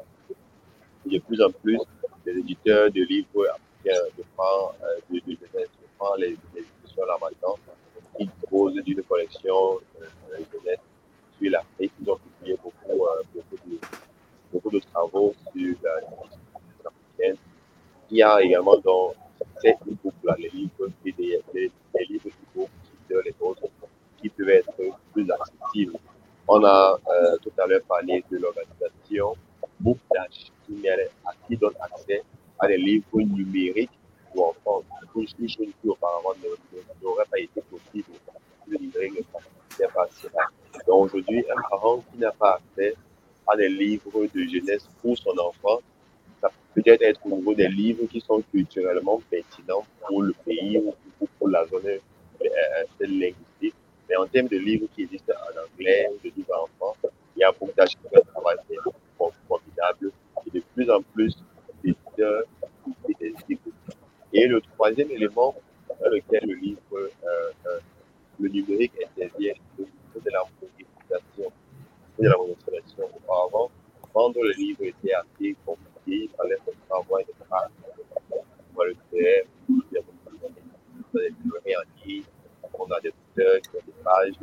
Et de plus en plus, les éditeurs de livres africains de France, euh, de, de de France, les, les éditions là maintenant, qui disposent d'une collection euh, jeunesse sur l'Afrique. Ils ont publié beaucoup, euh, beaucoup, de, travaux sur la littérature africaine. Il y a également dans ces groupes-là, les livres et des, des, des livres les autres qui peuvent être plus accessibles. On a euh, tout à l'heure parlé de l'organisation à qui donne accès à des livres numériques pour enfants. Une chose qui auparavant n'aurait pas été possible de livrer cela. Donc aujourd'hui, un parent qui n'a pas accès à des livres de jeunesse pour son enfant, ça peut être au niveau des livres qui sont culturellement pertinents pour le pays ou pour la zone euh, linguistique. Mais en termes de livres qui existent en anglais, de livres enfants, il y a beaucoup d'architectes qui travaillent formidable et de plus en plus d'éditeurs Et le troisième élément dans lequel le livre, euh, euh, le numérique intervient, c'est de la monétisation. De la monétisation. Auparavant, vendre le livre était assez compliqué, il fallait avoir des traces, on le faire, des librairies en on a des auteurs des pages,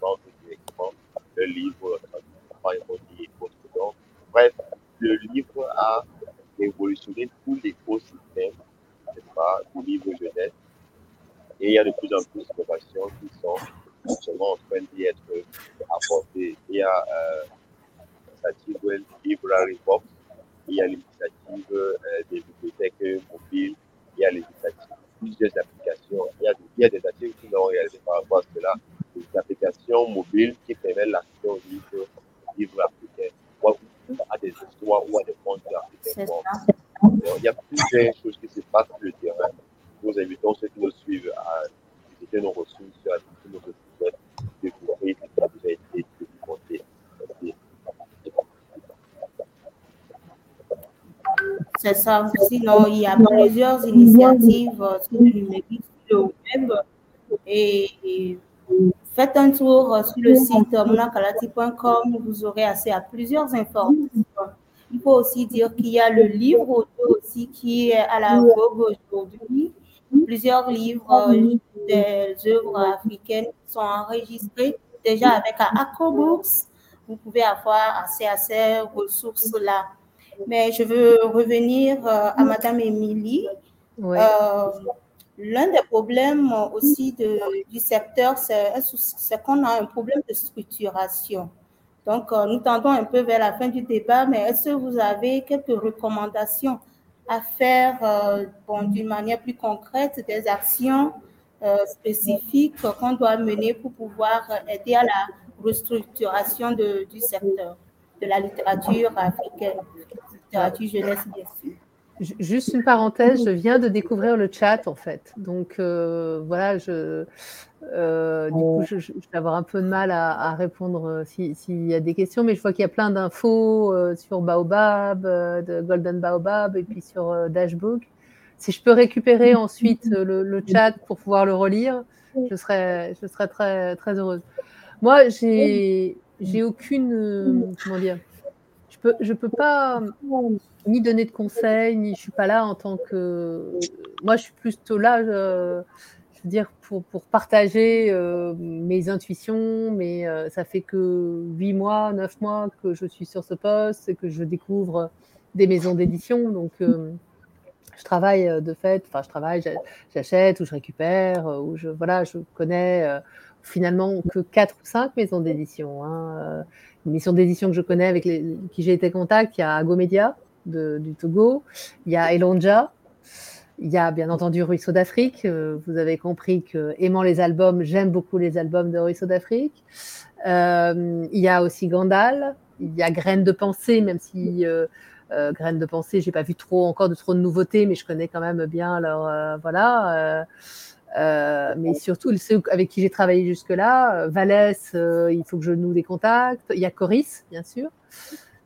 vendent directement le livre, et autres. Bref, le livre a révolutionné tout l'écosystème pas, du livre jeunesse. Et il y a de plus en plus d'innovations qui sont seulement en train d'y être apportées. Il y a euh, l'initiative Library Box, il y a l'initiative euh, des bibliothèques mobiles, il y a l'initiative plusieurs applications. Il y a, il y a des activités qui ont réalisées par rapport à cela. Des applications mobiles qui permettent l'action au livre, livre africain, ou à des histoires ou à des contes. Il y a plusieurs choses qui se passent sur le terrain. Nous invitons ceux qui nous suivent à visiter nos ressources sur la de nos ressources, découvrir ce qui a déjà été documenté. C'est ça. Sinon, il y a plusieurs initiatives euh, sur le numérique, sur le web. Et, faites un tour sur le site monakalati.com. Vous aurez accès à plusieurs informations. Il faut aussi dire qu'il y a le livre audio aussi qui est à la vogue aujourd'hui. Plusieurs livres, euh, des œuvres africaines sont enregistrées déjà avec Acrobooks. Vous pouvez avoir accès à ces ressources-là. Mais je veux revenir euh, à Madame Émilie. Euh, l'un des problèmes aussi du secteur, c'est qu'on a un problème de structuration. Donc, euh, nous tendons un peu vers la fin du débat, mais est-ce que vous avez quelques recommandations à faire bon, d'une manière plus concrète, des actions spécifiques qu'on doit mener pour pouvoir aider à la restructuration du secteur de la littérature africaine jeunesse, bien sûr? Juste une parenthèse, je viens de découvrir le chat en fait. Donc euh, voilà, je, euh, du coup, je, vais avoir un peu de mal à, répondre euh, s'il y a des questions, mais je vois qu'il y a plein d'infos sur Baobab, de Golden Baobab et puis sur Dashbook. Si je peux récupérer ensuite le, chat pour pouvoir le relire, je serais, je serais très, très heureuse. Moi, j'ai, aucune, comment dire, je peux, peux pas ni donner de conseils, ni je suis pas là en tant que. Moi, je suis plutôt là, je, veux dire, pour, pour partager euh, mes intuitions, mais euh, ça fait que huit mois, neuf mois que je suis sur ce poste et que je découvre des maisons d'édition. Donc, euh, je travaille de fait, enfin, je travaille, j'achète ou je récupère, ou je, voilà, je connais finalement que quatre ou cinq maisons d'édition. Hein une mission d'édition que je connais avec les, qui j'ai été contact, il y a Agomedia du Togo, il y a Elonja, il y a bien entendu Ruisseau d'Afrique. Euh, vous avez compris que, aimant les albums, j'aime beaucoup les albums de Ruisseau d'Afrique. Euh, il y a aussi Gandal, il y a Graines de pensée, même si euh, Graines de pensée, j'ai pas vu trop encore de trop de nouveautés, mais je connais quand même bien leur voilà. Mais surtout ceux avec qui j'ai travaillé jusque-là, Valès, il faut que je noue des contacts. Il y a Coris, bien sûr.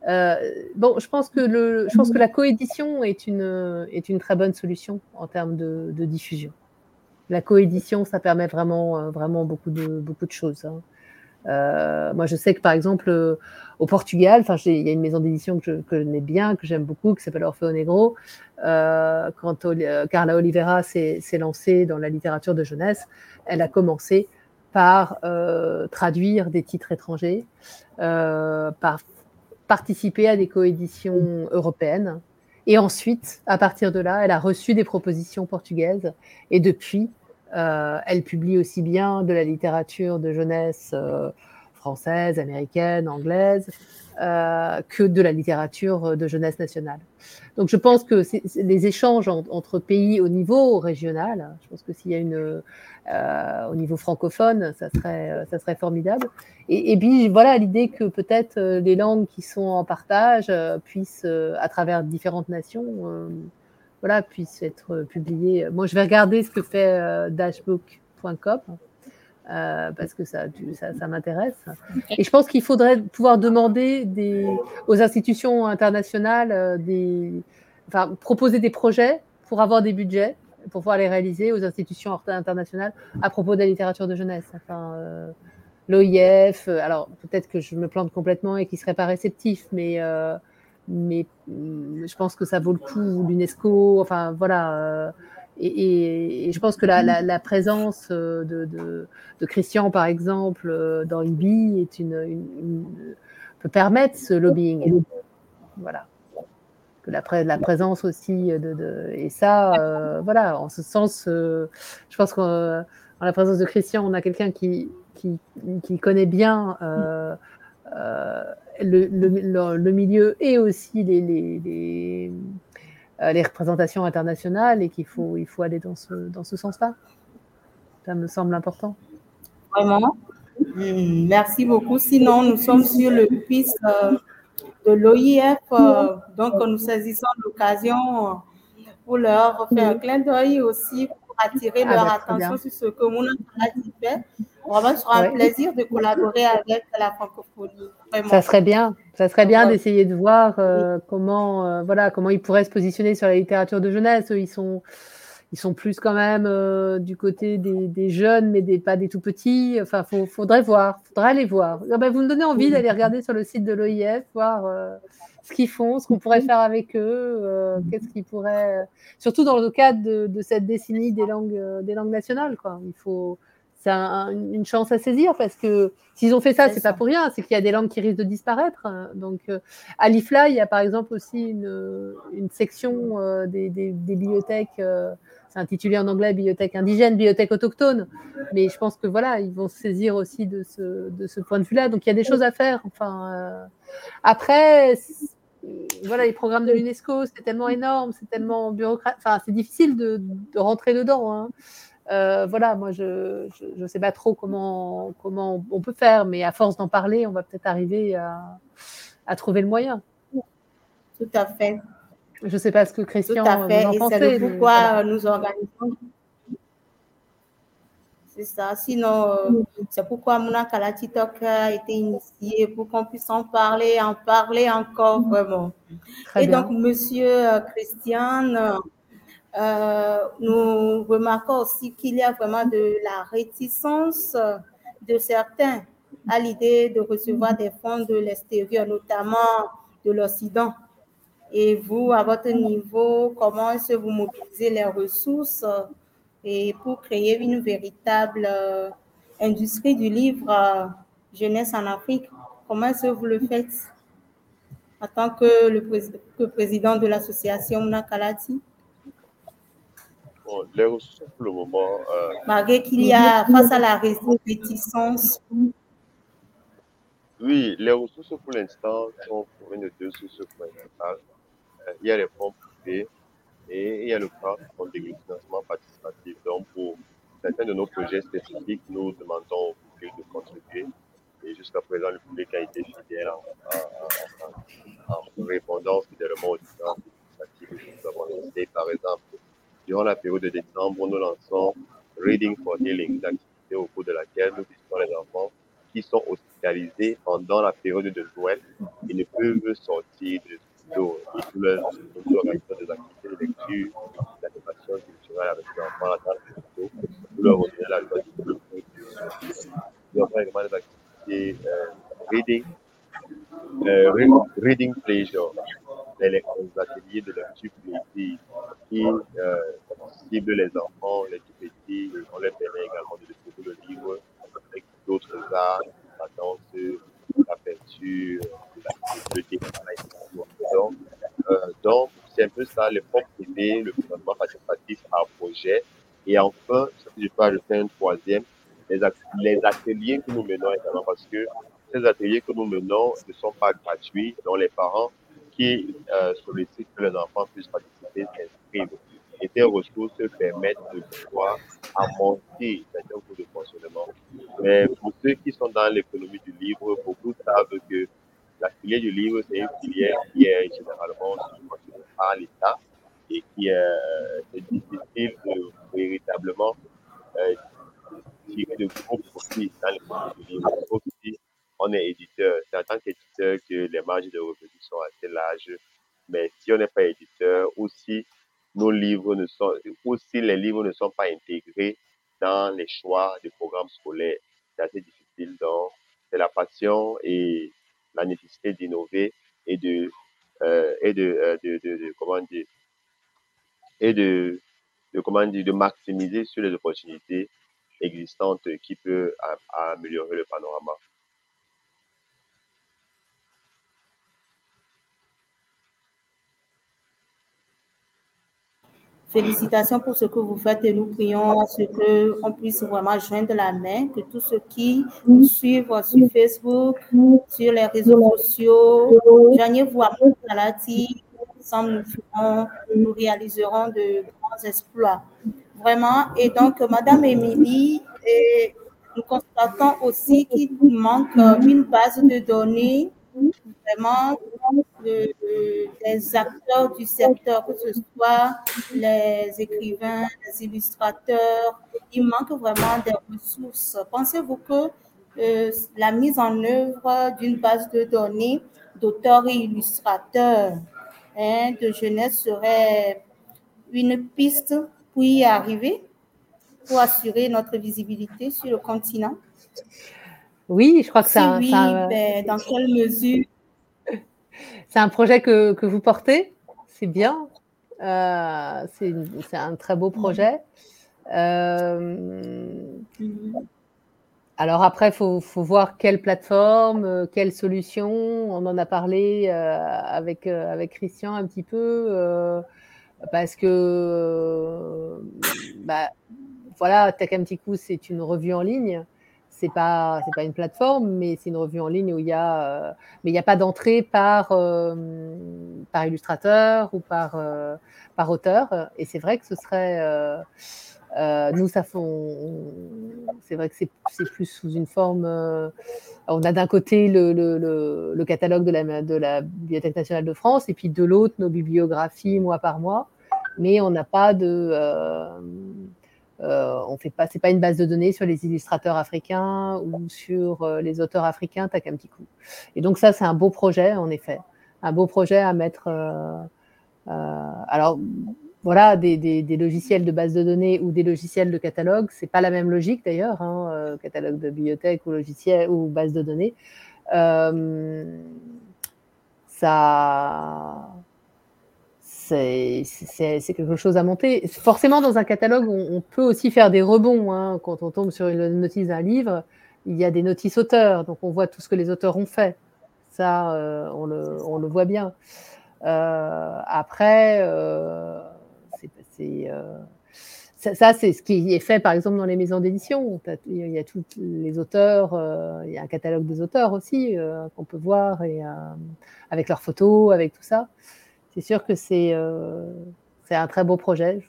Bon, je pense que la coédition est une très bonne solution en termes de, diffusion. La coédition, ça permet vraiment vraiment beaucoup de choses. Hein. moi, je sais que par exemple, au Portugal, il y a une maison d'édition que je connais bien, que j'aime beaucoup, qui s'appelle Orfeo Negro. quand Carla Oliveira s'est lancée dans la littérature de jeunesse, elle a commencé par traduire des titres étrangers, par participer à des coéditions européennes. Et ensuite, à partir de là, elle a reçu des propositions portugaises. Et depuis, euh, elle publie aussi bien de la littérature de jeunesse euh, française, américaine, anglaise, euh, que de la littérature de jeunesse nationale. Donc je pense que les échanges entre pays au niveau régional, je pense que s'il y a une au niveau francophone, ça serait, ça serait formidable. Et, puis voilà l'idée que peut-être les langues qui sont en partage puissent, à travers différentes nations, voilà, puisse être publié. Moi, je vais regarder ce que fait euh, dashbook.com euh, parce que ça, ça, m'intéresse. Et je pense qu'il faudrait pouvoir demander des, aux institutions internationales, euh, des, enfin, proposer des projets pour avoir des budgets pour pouvoir les réaliser aux institutions internationales à propos de la littérature de jeunesse. Enfin, l'OIF, alors peut-être que je me plante complètement et qu'ils ne seraient pas réceptifs, mais mais mm, je pense que ça vaut le coup, l'UNESCO, enfin voilà. Euh, et, je pense que la, présence euh, de, Christian, par exemple, euh, dans IBI est une, peut permettre ce lobbying. Voilà. La, présence aussi de, et ça, voilà, en ce sens, je pense qu'en la présence de Christian, on a quelqu'un qui, connaît bien euh, le, milieu et aussi les, euh, les représentations internationales et qu'il faut, il faut aller dans ce, dans ce sens-là. Ça me semble important. Vraiment. Hmm, merci beaucoup. Sinon, nous sommes sur le piste euh, de l'OIF, donc nous saisissons l'occasion pour leur faire un clin d'œil aussi attirer ah, leur bah, attention sur ce que Mouna fait Vraiment, ce sera un plaisir de collaborer avec la francophonie. Ça serait bien. Ça serait bien d'essayer de voir euh, comment, euh, voilà, comment ils pourraient se positionner sur la littérature de jeunesse. ils sont, ils sont plus quand même euh, du côté des, jeunes, mais des, pas des tout petits. Enfin, il faudrait voir, faudrait aller voir. Ah ben, vous me donnez envie d'aller regarder sur le site de l'OIF, voir ce qu'ils font, ce qu'on pourrait faire avec eux, qu'est-ce qu'ils pourraient. Surtout dans le cadre de, de, cette décennie des langues, des langues nationales, quoi. Il faut c'est une chance à saisir parce que s'ils ont fait ça, c'est pas pour rien, c'est qu'il y a des langues qui risquent de disparaître. Donc, euh, à l'IFLA, il y a par exemple aussi une, une section euh, des, des, des, bibliothèques, euh, c'est intitulé en anglais bibliothèque indigène, bibliothèque autochtone. Mais je pense que voilà, ils vont se saisir aussi de ce, de ce point de vue-là. Donc, il y a des choses à faire. Enfin, euh, après, voilà, les programmes de l'UNESCO, c'est tellement énorme, c'est tellement bureaucratique. Enfin, c'est difficile de, de, rentrer dedans. Hein. Euh, voilà, moi, je ne sais pas trop comment, comment on peut faire, mais à force d'en parler, on va peut-être arriver à, à, trouver le moyen. Tout à fait. Je ne sais pas ce que Christian Tout à fait. en Et c'est pourquoi nous organisons. C'est ça. Sinon, euh, c'est pourquoi Mouna Kalatitok a été initié, pour qu'on puisse en parler, en parler encore vraiment. Et donc, monsieur euh, Christian, euh, nous remarquons aussi qu'il y a vraiment de la réticence de certains à l'idée de recevoir des fonds de l'extérieur, notamment de l'Occident. Et vous, à votre niveau, comment est-ce que vous mobilisez les ressources et pour créer une véritable euh, industrie du livre euh, jeunesse en Afrique Comment est-ce que vous le faites en tant que le président de l'association Nakalati les ressources pour le moment. Euh, Malgré qu'il y a, face à la réticence. Oui, les ressources pour l'instant sont pour une de deux sources principales. Il y a les fonds privés et il y a le plan de financement participatif. Donc, pour certains de nos projets spécifiques, nous demandons au public de contribuer. Et jusqu'à présent, le public a été fidèle en, en répondant fidèlement aux différentes initiatives que nous avons lancées. Par exemple, Durant la période de décembre, nous lançons Reading for Healing, l'activité au cours de laquelle nous visitons les enfants qui sont hospitalisés pendant la période de Noël et ne peuvent sortir de studio. Et leur organisons des activités de lecture, d'animation culturelle avec les enfants dans le studio pour leur redonner la joie du bleu. Nous avons également des activités l'activité reading, reading pleasure, les, ateliers de lecture plaisir qui ciblent les enfants, les tout petits. On leur permet également de découvrir le livre avec d'autres arts, la danse, le dessin. Donc, c'est un peu ça, le propre privé, le gouvernement participatif à projet. Et enfin, je peux ajouter un troisième, les, ateliers que nous menons également, parce que ces ateliers que nous menons ne sont pas gratuits, donc les parents qui euh, sollicitent que les enfants puissent participer s'inscrivent. Et ces ressources permettent de pouvoir monter certains cours de fonctionnement. Mais pour ceux qui sont dans l'économie du livre, beaucoup savent que la filière du livre, c'est une filière qui est généralement subventionnée par l'État et qui euh, est difficile de véritablement euh, tirer de gros profits dans l'économie du livre. Aussi, on est éditeur. C'est en tant qu'éditeur que les marges de revenus sont assez larges. Mais si on n'est pas éditeur, aussi, nos livres ne sont, aussi les livres ne sont pas intégrés dans les choix des programmes scolaires. C'est assez difficile. Donc, c'est la passion et la nécessité d'innover et de, euh, et de, euh, de, de, de, comment dire, et de, de, comment dire, de maximiser sur les opportunités existantes qui peuvent améliorer le panorama. Félicitations pour ce que vous faites et nous prions à ce qu'on puisse vraiment joindre la main, que tous ceux qui nous suivent sur Facebook, sur les réseaux sociaux, joignez vous à Salati, ensemble nous, nous réaliserons de grands exploits. Vraiment. Et donc, Madame Émilie, nous constatons aussi qu'il manque une base de données vraiment des acteurs du secteur, que ce soit les écrivains, les illustrateurs. Il manque vraiment des ressources. Pensez-vous que euh, la mise en œuvre d'une base de données d'auteurs et illustrateurs hein, de jeunesse serait une piste pour y arriver, pour assurer notre visibilité sur le continent? Oui, je crois que ça. oui, ben, dans quelle mesure c'est un projet que, vous portez, c'est bien. Euh, c'est un très beau projet. Euh, alors après, il faut, voir quelle plateforme, quelle solution. On en a parlé euh, avec, Christian un petit peu, parce que bah, voilà, Tech un coup, c'est une revue en ligne c'est pas c'est pas une plateforme, mais c'est une revue en ligne où il y a euh, mais il n'y a pas d'entrée par euh, par illustrateur ou par euh, par auteur. Et c'est vrai que ce serait nous ça font c'est vrai que c'est plus sous une forme. on a d'un côté le, le, le, catalogue de la de la Bibliothèque nationale de France et puis de l'autre nos bibliographies mois par mois, mais on n'a pas de euh, on fait pas, c'est pas une base de données sur les illustrateurs africains ou sur euh, les auteurs africains, t'as qu'un petit coup. Et donc ça, c'est un beau projet, en effet, un beau projet à mettre. Euh, alors voilà, des, logiciels de base de données ou des logiciels de catalogue, c'est pas la même logique d'ailleurs, hein, catalogue de bibliothèque ou logiciel ou base de données. ça c'est quelque chose à monter. Forcément, dans un catalogue, on, peut aussi faire des rebonds. Hein. Quand on tombe sur une notice d'un livre, il y a des notices auteurs, donc on voit tout ce que les auteurs ont fait. Ça, euh, on, le, voit bien. Euh, après, euh, ça, c'est ce qui est fait, par exemple, dans les maisons d'édition. Il y a tous les auteurs, il y a un catalogue des auteurs aussi qu'on peut voir, avec leurs photos, avec tout ça c'est sûr que c'est euh, un très beau projet.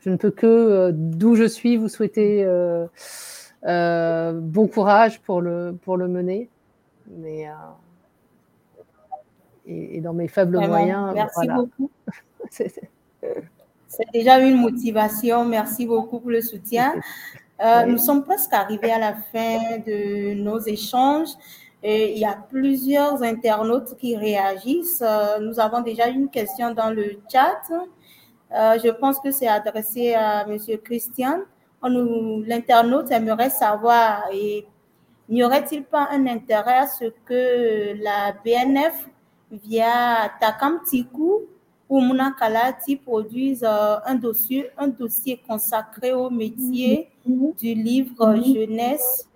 Je, ne peux que, euh, d'où je suis, vous souhaiter euh, bon courage pour le, pour le mener. Mais, et, dans mes faibles moyens. Merci beaucoup. c'est déjà une motivation. Merci beaucoup pour le soutien. Nous sommes presque arrivés à la fin de nos échanges. Et il y a plusieurs internautes qui réagissent. Euh, nous avons déjà une question dans le chat. Euh, je pense que c'est adressé à Monsieur Christian. L'internaute aimerait savoir, et n'y aurait-il pas un intérêt à ce que la BNF, via Takam Tiku ou Munakalati, produise euh, un, dossier, un dossier consacré au métier du livre jeunesse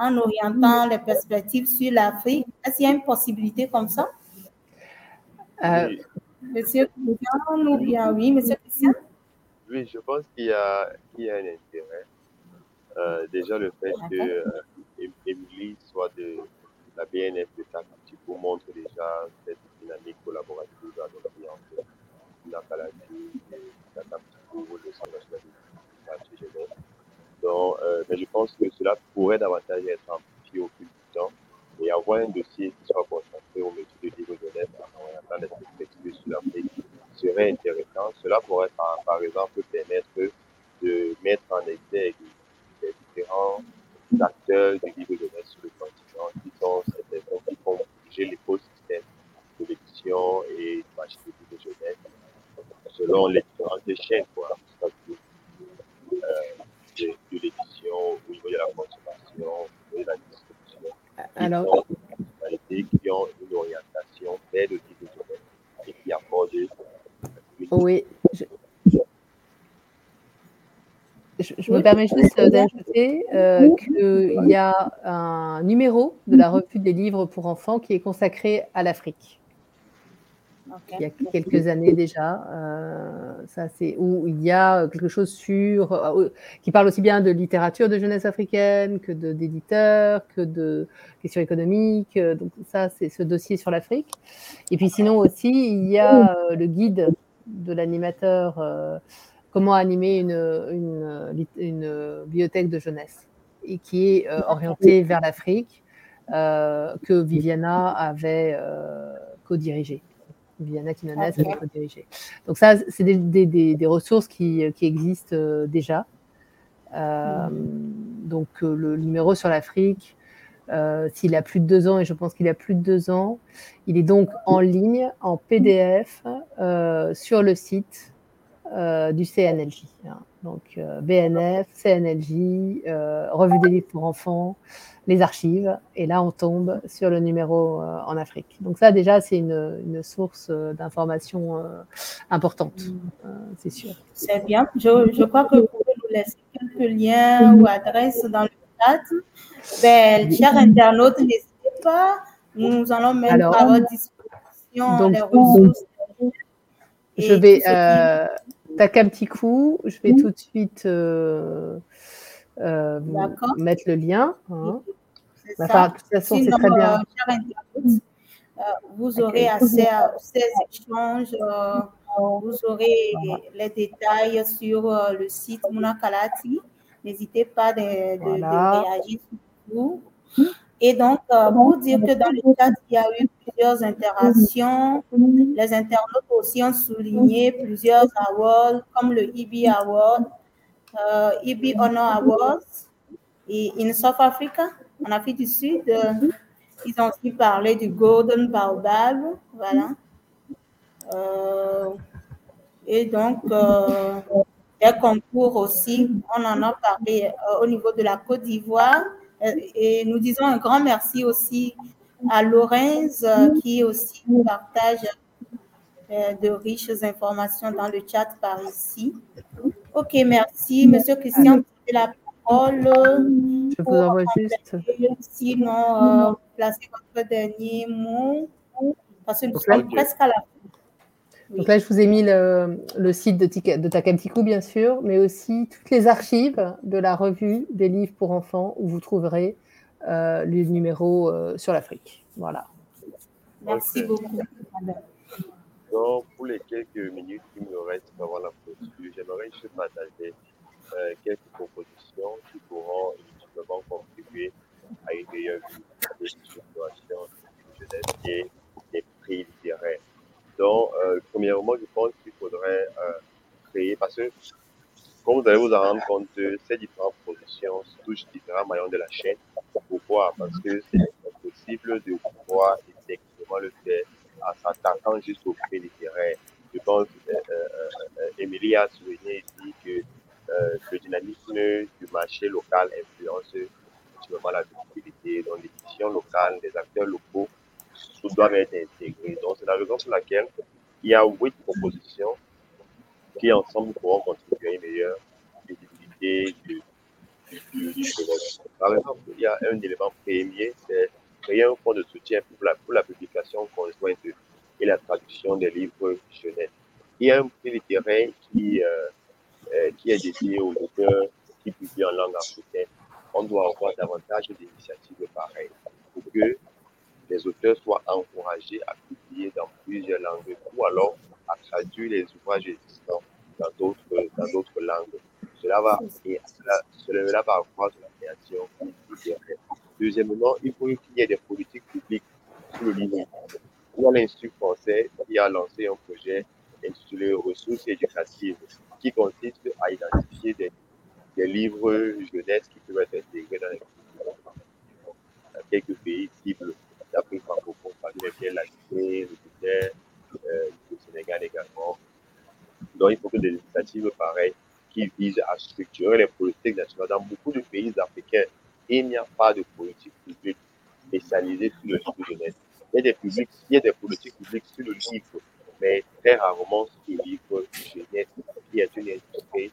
en orientant les perspectives sur l'Afrique Est-ce qu'il y a une possibilité comme ça Euh, Monsieur Christian, ou bien oui, monsieur Christian Oui, je pense qu'il y a, qu'il y a un intérêt. Euh, déjà, le fait que euh, Émilie soit de la BNF de Takatico montre déjà cette dynamique collaborative avec entre la Kalati et Takatico, le Centre national de quartier jeunesse. Donc, euh, mais je pense que cela pourrait davantage être amplifié au fil du temps et avoir un dossier qui soit consacré au métier de livre jeunesse en orientant perspectives sur l'Afrique serait intéressant. Cela pourrait, par, exemple, permettre de mettre en exergue les différents acteurs du livre jeunesse sur le continent qui sont ces qui font bouger l'écosystème de l'édition et du marché du livre jeunesse selon les différentes chaînes, quoi. Euh, de, de l'édition, au niveau de la consommation, au niveau de la distribution. alors, Qui ont une personnalité, qui ont une orientation vers le livre jeunesse et qui abordent oui. Je, je- je me permets juste euh, d'ajouter euh, qu'il y a un numéro de la revue des livres pour enfants qui est consacré à l'Afrique. Il y a quelques années déjà. Euh, ça, c'est où il y a quelque chose sur euh, qui parle aussi bien de littérature de jeunesse africaine que d'éditeurs, que de questions économiques. Euh, Donc ça, c'est ce dossier sur l'Afrique. Et puis sinon aussi, il y a euh, le guide de l'animateur euh, comment animer une, une, bibliothèque de jeunesse et qui est euh, orienté vers l'Afrique euh, que Viviana avait euh, co-dirigé. Viviana Quinones Ok. avait co-dirigé. Donc ça, c'est des, des- des- des ressources qui, qui existent euh, déjà. Euh, donc euh, le numéro sur l'Afrique, euh, s'il a plus de deux ans, et je pense qu'il a plus de deux ans, il est donc en ligne, en PDF, euh, sur le site euh, du CNLJ. hein. Donc euh, BNF, CNLJ, euh, Revue des livres pour enfants, les archives, et là on tombe sur le numéro euh, en Afrique. Donc ça déjà c'est une, une source d'information importante, c'est sûr. C'est bien. Je, je crois que vous pouvez nous laisser quelques liens ou adresses dans le chat. Ben, chers internautes, n'hésitez pas. Nous allons mettre Alors, à votre disposition donc, les ressources. Je vais un petit coup, je vais tout de suite euh, euh, mettre le lien. hein. Enfin, de toute façon, Sinon, très bien. euh, vous aurez accès à ces échanges. vous aurez les détails sur le site Muna Kalati. N'hésitez pas de, de- réagir sur vous. Et donc, euh, pour dire que dans le chat, il y a eu plusieurs interactions. Les internautes aussi ont souligné plusieurs awards, comme le EB Award, euh, EB Honor Awards, et in South Africa, en Afrique du Sud, euh, ils ont aussi parlé du Golden Baobab, voilà. Euh, et donc, euh, des concours aussi, on en a parlé euh, au niveau de la Côte d'Ivoire. Euh, Et nous disons un grand merci aussi à Lorenz euh, qui aussi partage euh, de riches informations dans le chat par ici. Ok, merci. Monsieur Christian, vous avez la parole. Je vous envoie juste. Sinon, euh, placez votre dernier mot. Parce que nous sommes presque à la fin. Donc là, je vous ai mis le, le site de, Tika- de Takamtiku, bien sûr, mais aussi toutes les archives de la revue des livres pour enfants où vous trouverez euh, les numéros euh, sur l'Afrique. Voilà. Merci Ok. beaucoup. Donc, pour les quelques minutes qui me restent avant la clôture, j'aimerais juste partager euh, quelques propositions qui pourront effectivement contribuer à une meilleure vie des situations de jeunesse et des prix littéraires. Donc, euh, premièrement, je pense qu'il faudrait euh, créer, parce que, comme vous allez vous en rendre compte, ces différentes propositions touchent différents maillons de la chaîne. Pourquoi Parce que c'est impossible de pouvoir effectivement le faire en s'attaquant juste au prix littéraire. Je pense que euh, euh, euh, Émilie a souligné ici que euh, le dynamisme du marché local influence effectivement la visibilité dans l'édition locale, les acteurs locaux doivent être intégrés. Donc, c'est la raison pour laquelle il y a huit propositions qui, ensemble, pourront contribuer à une meilleure visibilité du, Par exemple, il y a un élément premier, c'est créer un fonds de soutien pour la, pour la publication conjointe et la traduction des livres jeunesse. Il y a un prix littéraire qui, euh, euh, qui est dédié aux auteurs qui publient en langue africaine. On doit avoir davantage d'initiatives pareilles les auteurs soient encouragés à publier dans plusieurs langues ou alors à traduire les ouvrages existants dans d'autres, dans d'autres langues. Cela va, et cela, cela va accroître la création littéraire. Deuxièmement, il faut qu'il y ait des politiques publiques sur le livre. Il y a l'Institut français qui a lancé un projet intitulé Ressources éducatives qui consiste à identifier des, des livres jeunesse qui peuvent être intégrés dans, les, dans quelques pays cibles d'Afrique francophone, parmi lesquels la Guinée, le Sénégal également. Donc, il faut que des initiatives pareilles qui visent à structurer les politiques nationales dans beaucoup de pays africains il n'y a pas de politique publique spécialisée sur le livre. Il y a des, il y a des politiques publiques sur le livre, mais très rarement sur le livre jeunesse, qui est une industrie,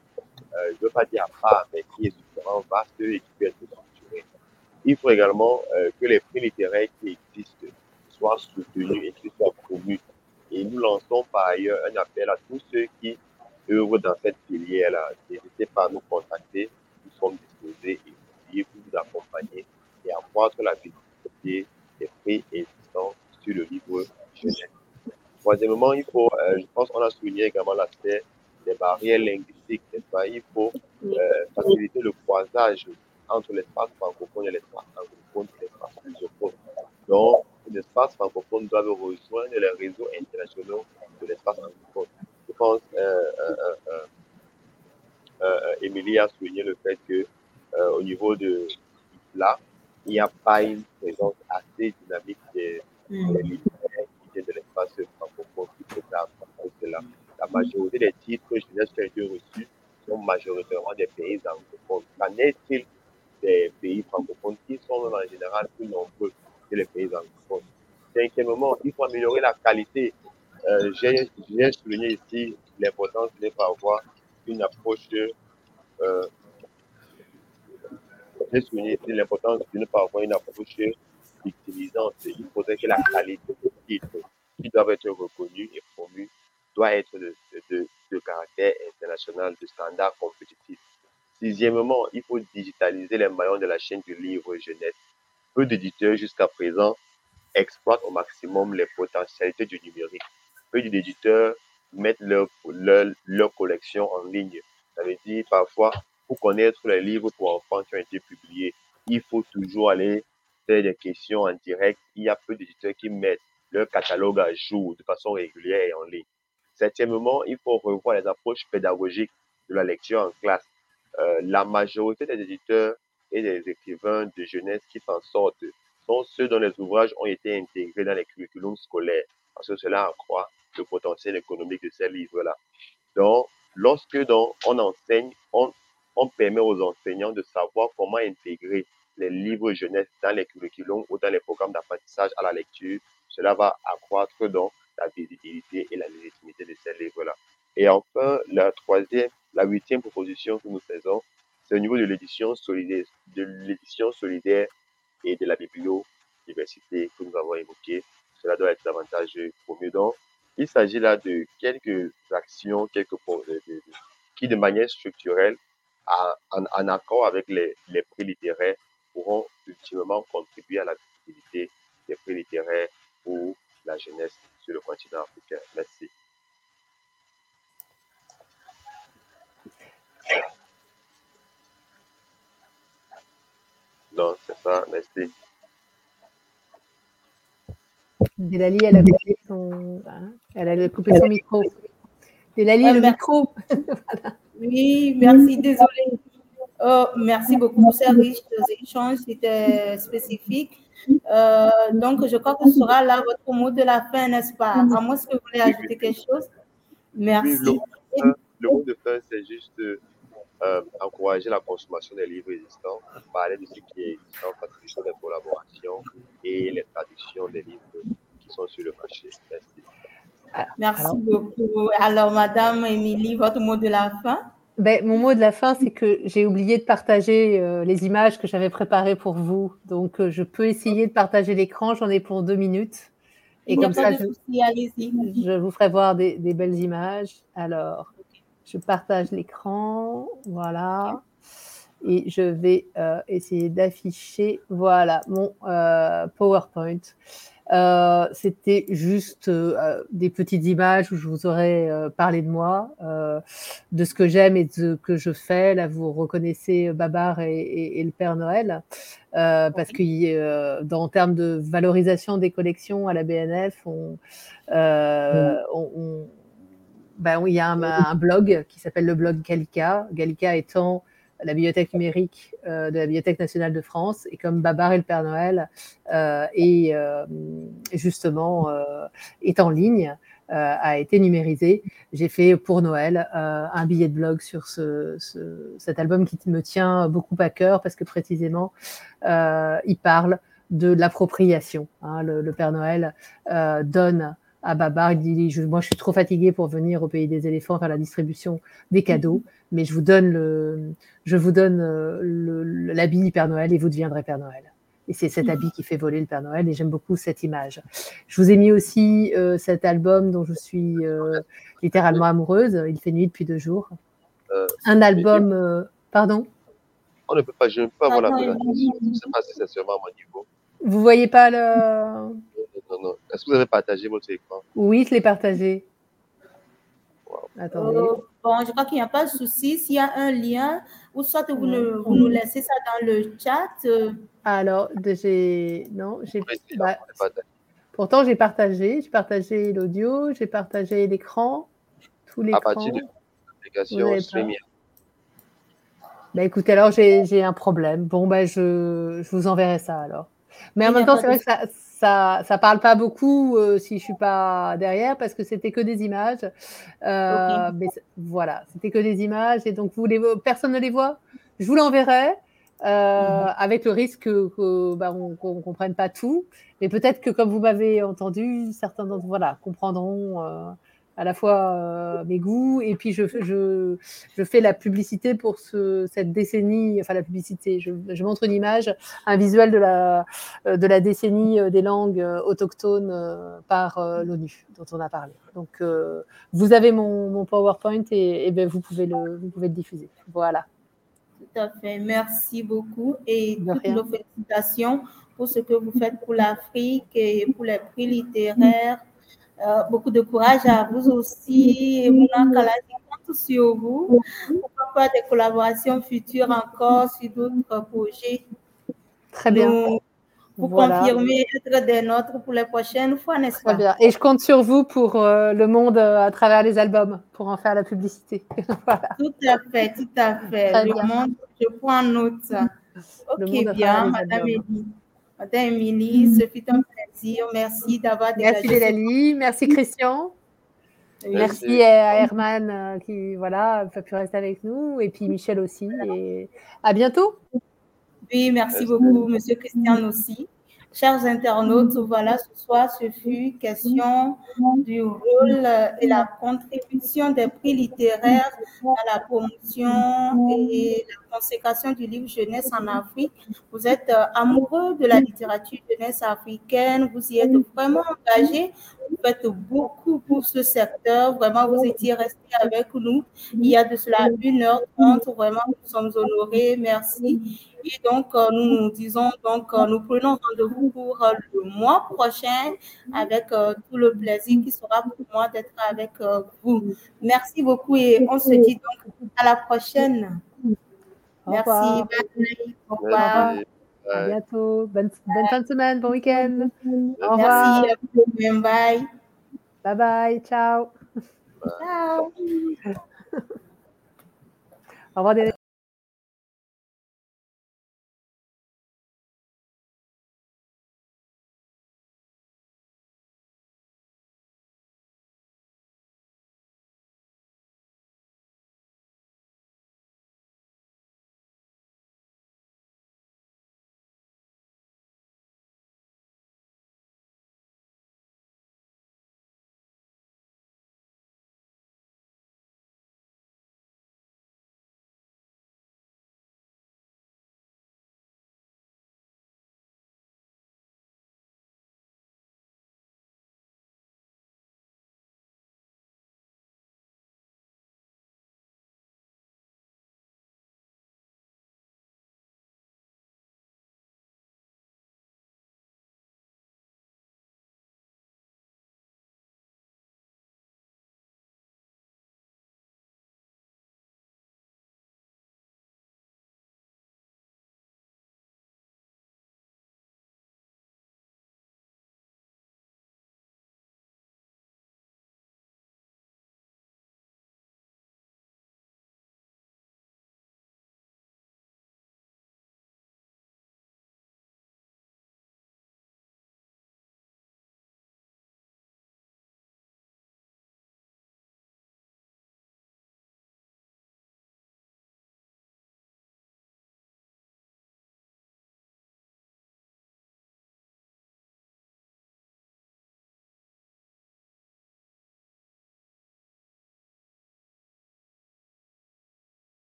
euh, je ne veux pas dire à part, mais qui est vraiment vaste et qui peut être. Il faut également euh, que les prix littéraires qui existent soient soutenus et qu'ils soient promus. Et nous lançons par ailleurs un appel à tous ceux qui œuvrent dans cette filière-là. N'hésitez pas à nous contacter. Nous sommes disposés et pour vous accompagner et accroître la visibilité des prix existants sur le livre jeunesse. Troisièmement, il faut, euh, je pense qu'on a souligné également l'aspect des barrières linguistiques? Il faut euh, faciliter le croisage entre l'espace francophone et l'espace anglophone l'espace lusophone. Donc, l'espace francophone doit rejoindre les réseaux internationaux de l'espace anglophone. Je pense, euh, euh, euh, Émilie a souligné le fait que euh, au niveau de là, il n'y a pas une présence assez dynamique des, mm. des militaires qui viennent de l'espace francophone qui que la, la majorité des titres ont été reçus sont majoritairement des pays anglophones. Qu'en est-il des pays francophones qui sont en général plus nombreux que les pays anglophones? Cinquièmement, il faut améliorer la qualité. Euh, J'ai souligné ici l'importance de ne pas avoir une approche euh, j'ai souligné l'importance de ne pas avoir une approche victimisante. Il faudrait que la qualité des titres qui doivent être reconnus et promus doit être de caractère international, de standard compétitif. Sixièmement, il faut digitaliser les maillons de la chaîne du livre jeunesse. Peu d'éditeurs jusqu'à présent exploitent au maximum les potentialités du numérique. Peu d'éditeurs mettent leur, leur, collection en ligne. Ça veut dire parfois pour connaître les livres pour enfants qui ont été publiés, il faut toujours aller faire des questions en direct. Il y a peu d'éditeurs qui mettent leur catalogue à jour de façon régulière et en ligne. Septièmement, il faut revoir les approches pédagogiques de la lecture en classe. Euh, la majorité des éditeurs et des écrivains de jeunesse qui s'en sortent sont ceux dont les ouvrages ont été intégrés dans les curriculums scolaires, parce que cela accroît le potentiel économique de ces livres-là. Donc, lorsque donc, on enseigne, on permet aux enseignants de savoir comment intégrer les livres jeunesse dans les curriculums ou dans les programmes d'apprentissage à la lecture. Cela va accroître donc la visibilité et la légitimité de ces livres-là. Et enfin, la troisième, la huitième proposition que nous faisons, c'est au niveau de l'édition solidaire, et de la bibliodiversité que nous avons évoquée. Cela doit être davantage promu. Donc, il s'agit là de quelques actions, quelques qui de manière structurelle en, en, accord avec les, les, prix littéraires pourront ultimement contribuer à la visibilité des prix littéraires pour la jeunesse sur le continent africain. Merci. Non, c'est ça, merci. Delali, elle a coupé son, hein, elle a coupé son micro. Delali, le micro. voilà. Oui, merci, désolé. Oh, merci beaucoup pour ces riches échanges, c'était spécifique. Euh, donc, je crois que ce sera là votre mot de la fin, n'est-ce pas? À moins que vous voulez ajouter quelque chose. Merci. le, mot de fin, c'est juste euh, encourager la consommation des livres existants, parler de ce qui est existant, faciliter les collaborations et les traductions des livres qui sont sur le marché. Merci. Merci beaucoup. Alors, Madame Émilie, votre mot de la fin? Ben, mon mot de la fin, c'est que j'ai oublié de partager euh, les images que j'avais préparées pour vous. Donc, euh, je peux essayer de partager l'écran. J'en ai pour deux minutes. Et comme ça, je, je, vous ferai voir des, des, belles images. Alors, je partage l'écran. Voilà. Et je vais euh, essayer d'afficher, voilà, mon PowerPoint. Euh, c'était juste euh, des petites images où je vous aurais euh, parlé de moi, de ce que j'aime et de ce que je fais. Là, vous reconnaissez Babar et, et, et le Père Noël, parce que dans en termes de valorisation des collections à la BNF, on, on, on ben, il y a un, un blog qui s'appelle le blog Gallica. Gallica étant la bibliothèque numérique euh, de la Bibliothèque nationale de France, et comme Babar et le Père Noël euh, et euh, justement est en ligne, a été numérisé. J'ai fait pour Noël un billet de blog sur ce, ce, cet album qui me tient beaucoup à cœur parce que précisément il parle de l'appropriation. Hein. Le, le, Père Noël donne à Babar. Il dit je, Moi, je suis trop fatigué pour venir au pays des éléphants faire la distribution des cadeaux mais je vous donne le, je vous donne euh, l'habit Père Noël et vous deviendrez Père Noël. Et c'est cet habit qui fait voler le Père Noël et j'aime beaucoup cette image. Je vous ai mis aussi euh, cet album dont je suis euh, littéralement amoureuse. Il fait nuit depuis deux jours. Euh, Un album, euh, pardon? On ne peut pas, je ne peux pas voir la présentation. Je ne sais pas si c'est sûrement à mon niveau. Vous voyez pas le. Non, non. Est-ce que vous avez partagé votre écran? Oui, je l'ai partagé. Wow. Attendez. Bon, je crois qu'il n'y a pas de souci. S'il y a un lien, ou soit vous, vous nous laissez ça dans le chat. Euh. Alors, j'ai. Non, j'ai. Bah, pourtant, j'ai partagé. J'ai partagé l'audio, j'ai partagé l'écran, tout l'écran. À partir de l'application Streaming. Bah, écoutez, alors j'ai un problème. Bon, bah, je, je vous enverrai ça alors. Mais en même temps, c'est vrai que ça, ça, ça parle pas beaucoup euh, si je suis pas derrière parce que c'était que des images. Euh, okay. Mais voilà, c'était que des images et donc vous les, personne ne les voit. Je vous l'enverrai. Euh, mmh. avec le risque que, que bah, ne comprenne pas tout, mais peut-être que comme vous m'avez entendu, certains d'entre vous voilà, comprendront euh, à la fois euh, mes goûts et puis je, je, je fais la publicité pour ce, cette décennie, enfin la publicité, je, je, montre une image, un visuel de la, de la décennie euh, des langues euh, autochtones par l'ONU dont on a parlé. Donc vous avez mon, mon PowerPoint et, et ben, vous, pouvez le, vous pouvez le diffuser. Voilà. Tout à fait, merci beaucoup et toutes nos félicitations pour ce que vous faites pour l'Afrique et pour les prix littéraires euh, beaucoup de courage à vous aussi. Et vous compte sur vous pour faire des collaborations futures encore sur d'autres projets. Très bien. Vous voilà. confirmer être des nôtres pour les prochaines fois, n'est-ce pas? Très bien. Et je compte sur vous pour euh, le monde euh, à travers les albums, pour en faire la publicité. voilà. Tout à fait, tout à fait. Très le bien. monde, je prends note. Ok, bien, Madame Elie. Madame Émilie, ce fut un plaisir. Merci d'avoir Merci Lélie, merci Christian. Merci, merci à Herman euh, qui voilà, a pu rester avec nous et puis Michel aussi. Et à bientôt. Oui, merci, merci. beaucoup, Monsieur Christian aussi. Chers internautes, voilà, ce soir, ce fut question du rôle et la contribution des prix littéraires à la promotion et la consécration du livre jeunesse en Afrique. Vous êtes amoureux de la littérature jeunesse africaine, vous y êtes vraiment engagé, vous faites beaucoup pour ce secteur, vraiment, vous étiez resté avec nous il y a de cela une heure trente, vraiment, nous sommes honorés, merci. Et donc, euh, nous nous disons, donc, euh, nous prenons rendez-vous pour euh, le mois prochain avec tout le plaisir qui sera pour moi d'être avec vous. Merci beaucoup et on se dit donc à la prochaine. Au Merci. Bye. Au revoir. À bientôt. Bonne, bonne fin de semaine, bon week-end. Au revoir. Merci. Bye. Bye bye. Ciao. Ciao. Au revoir,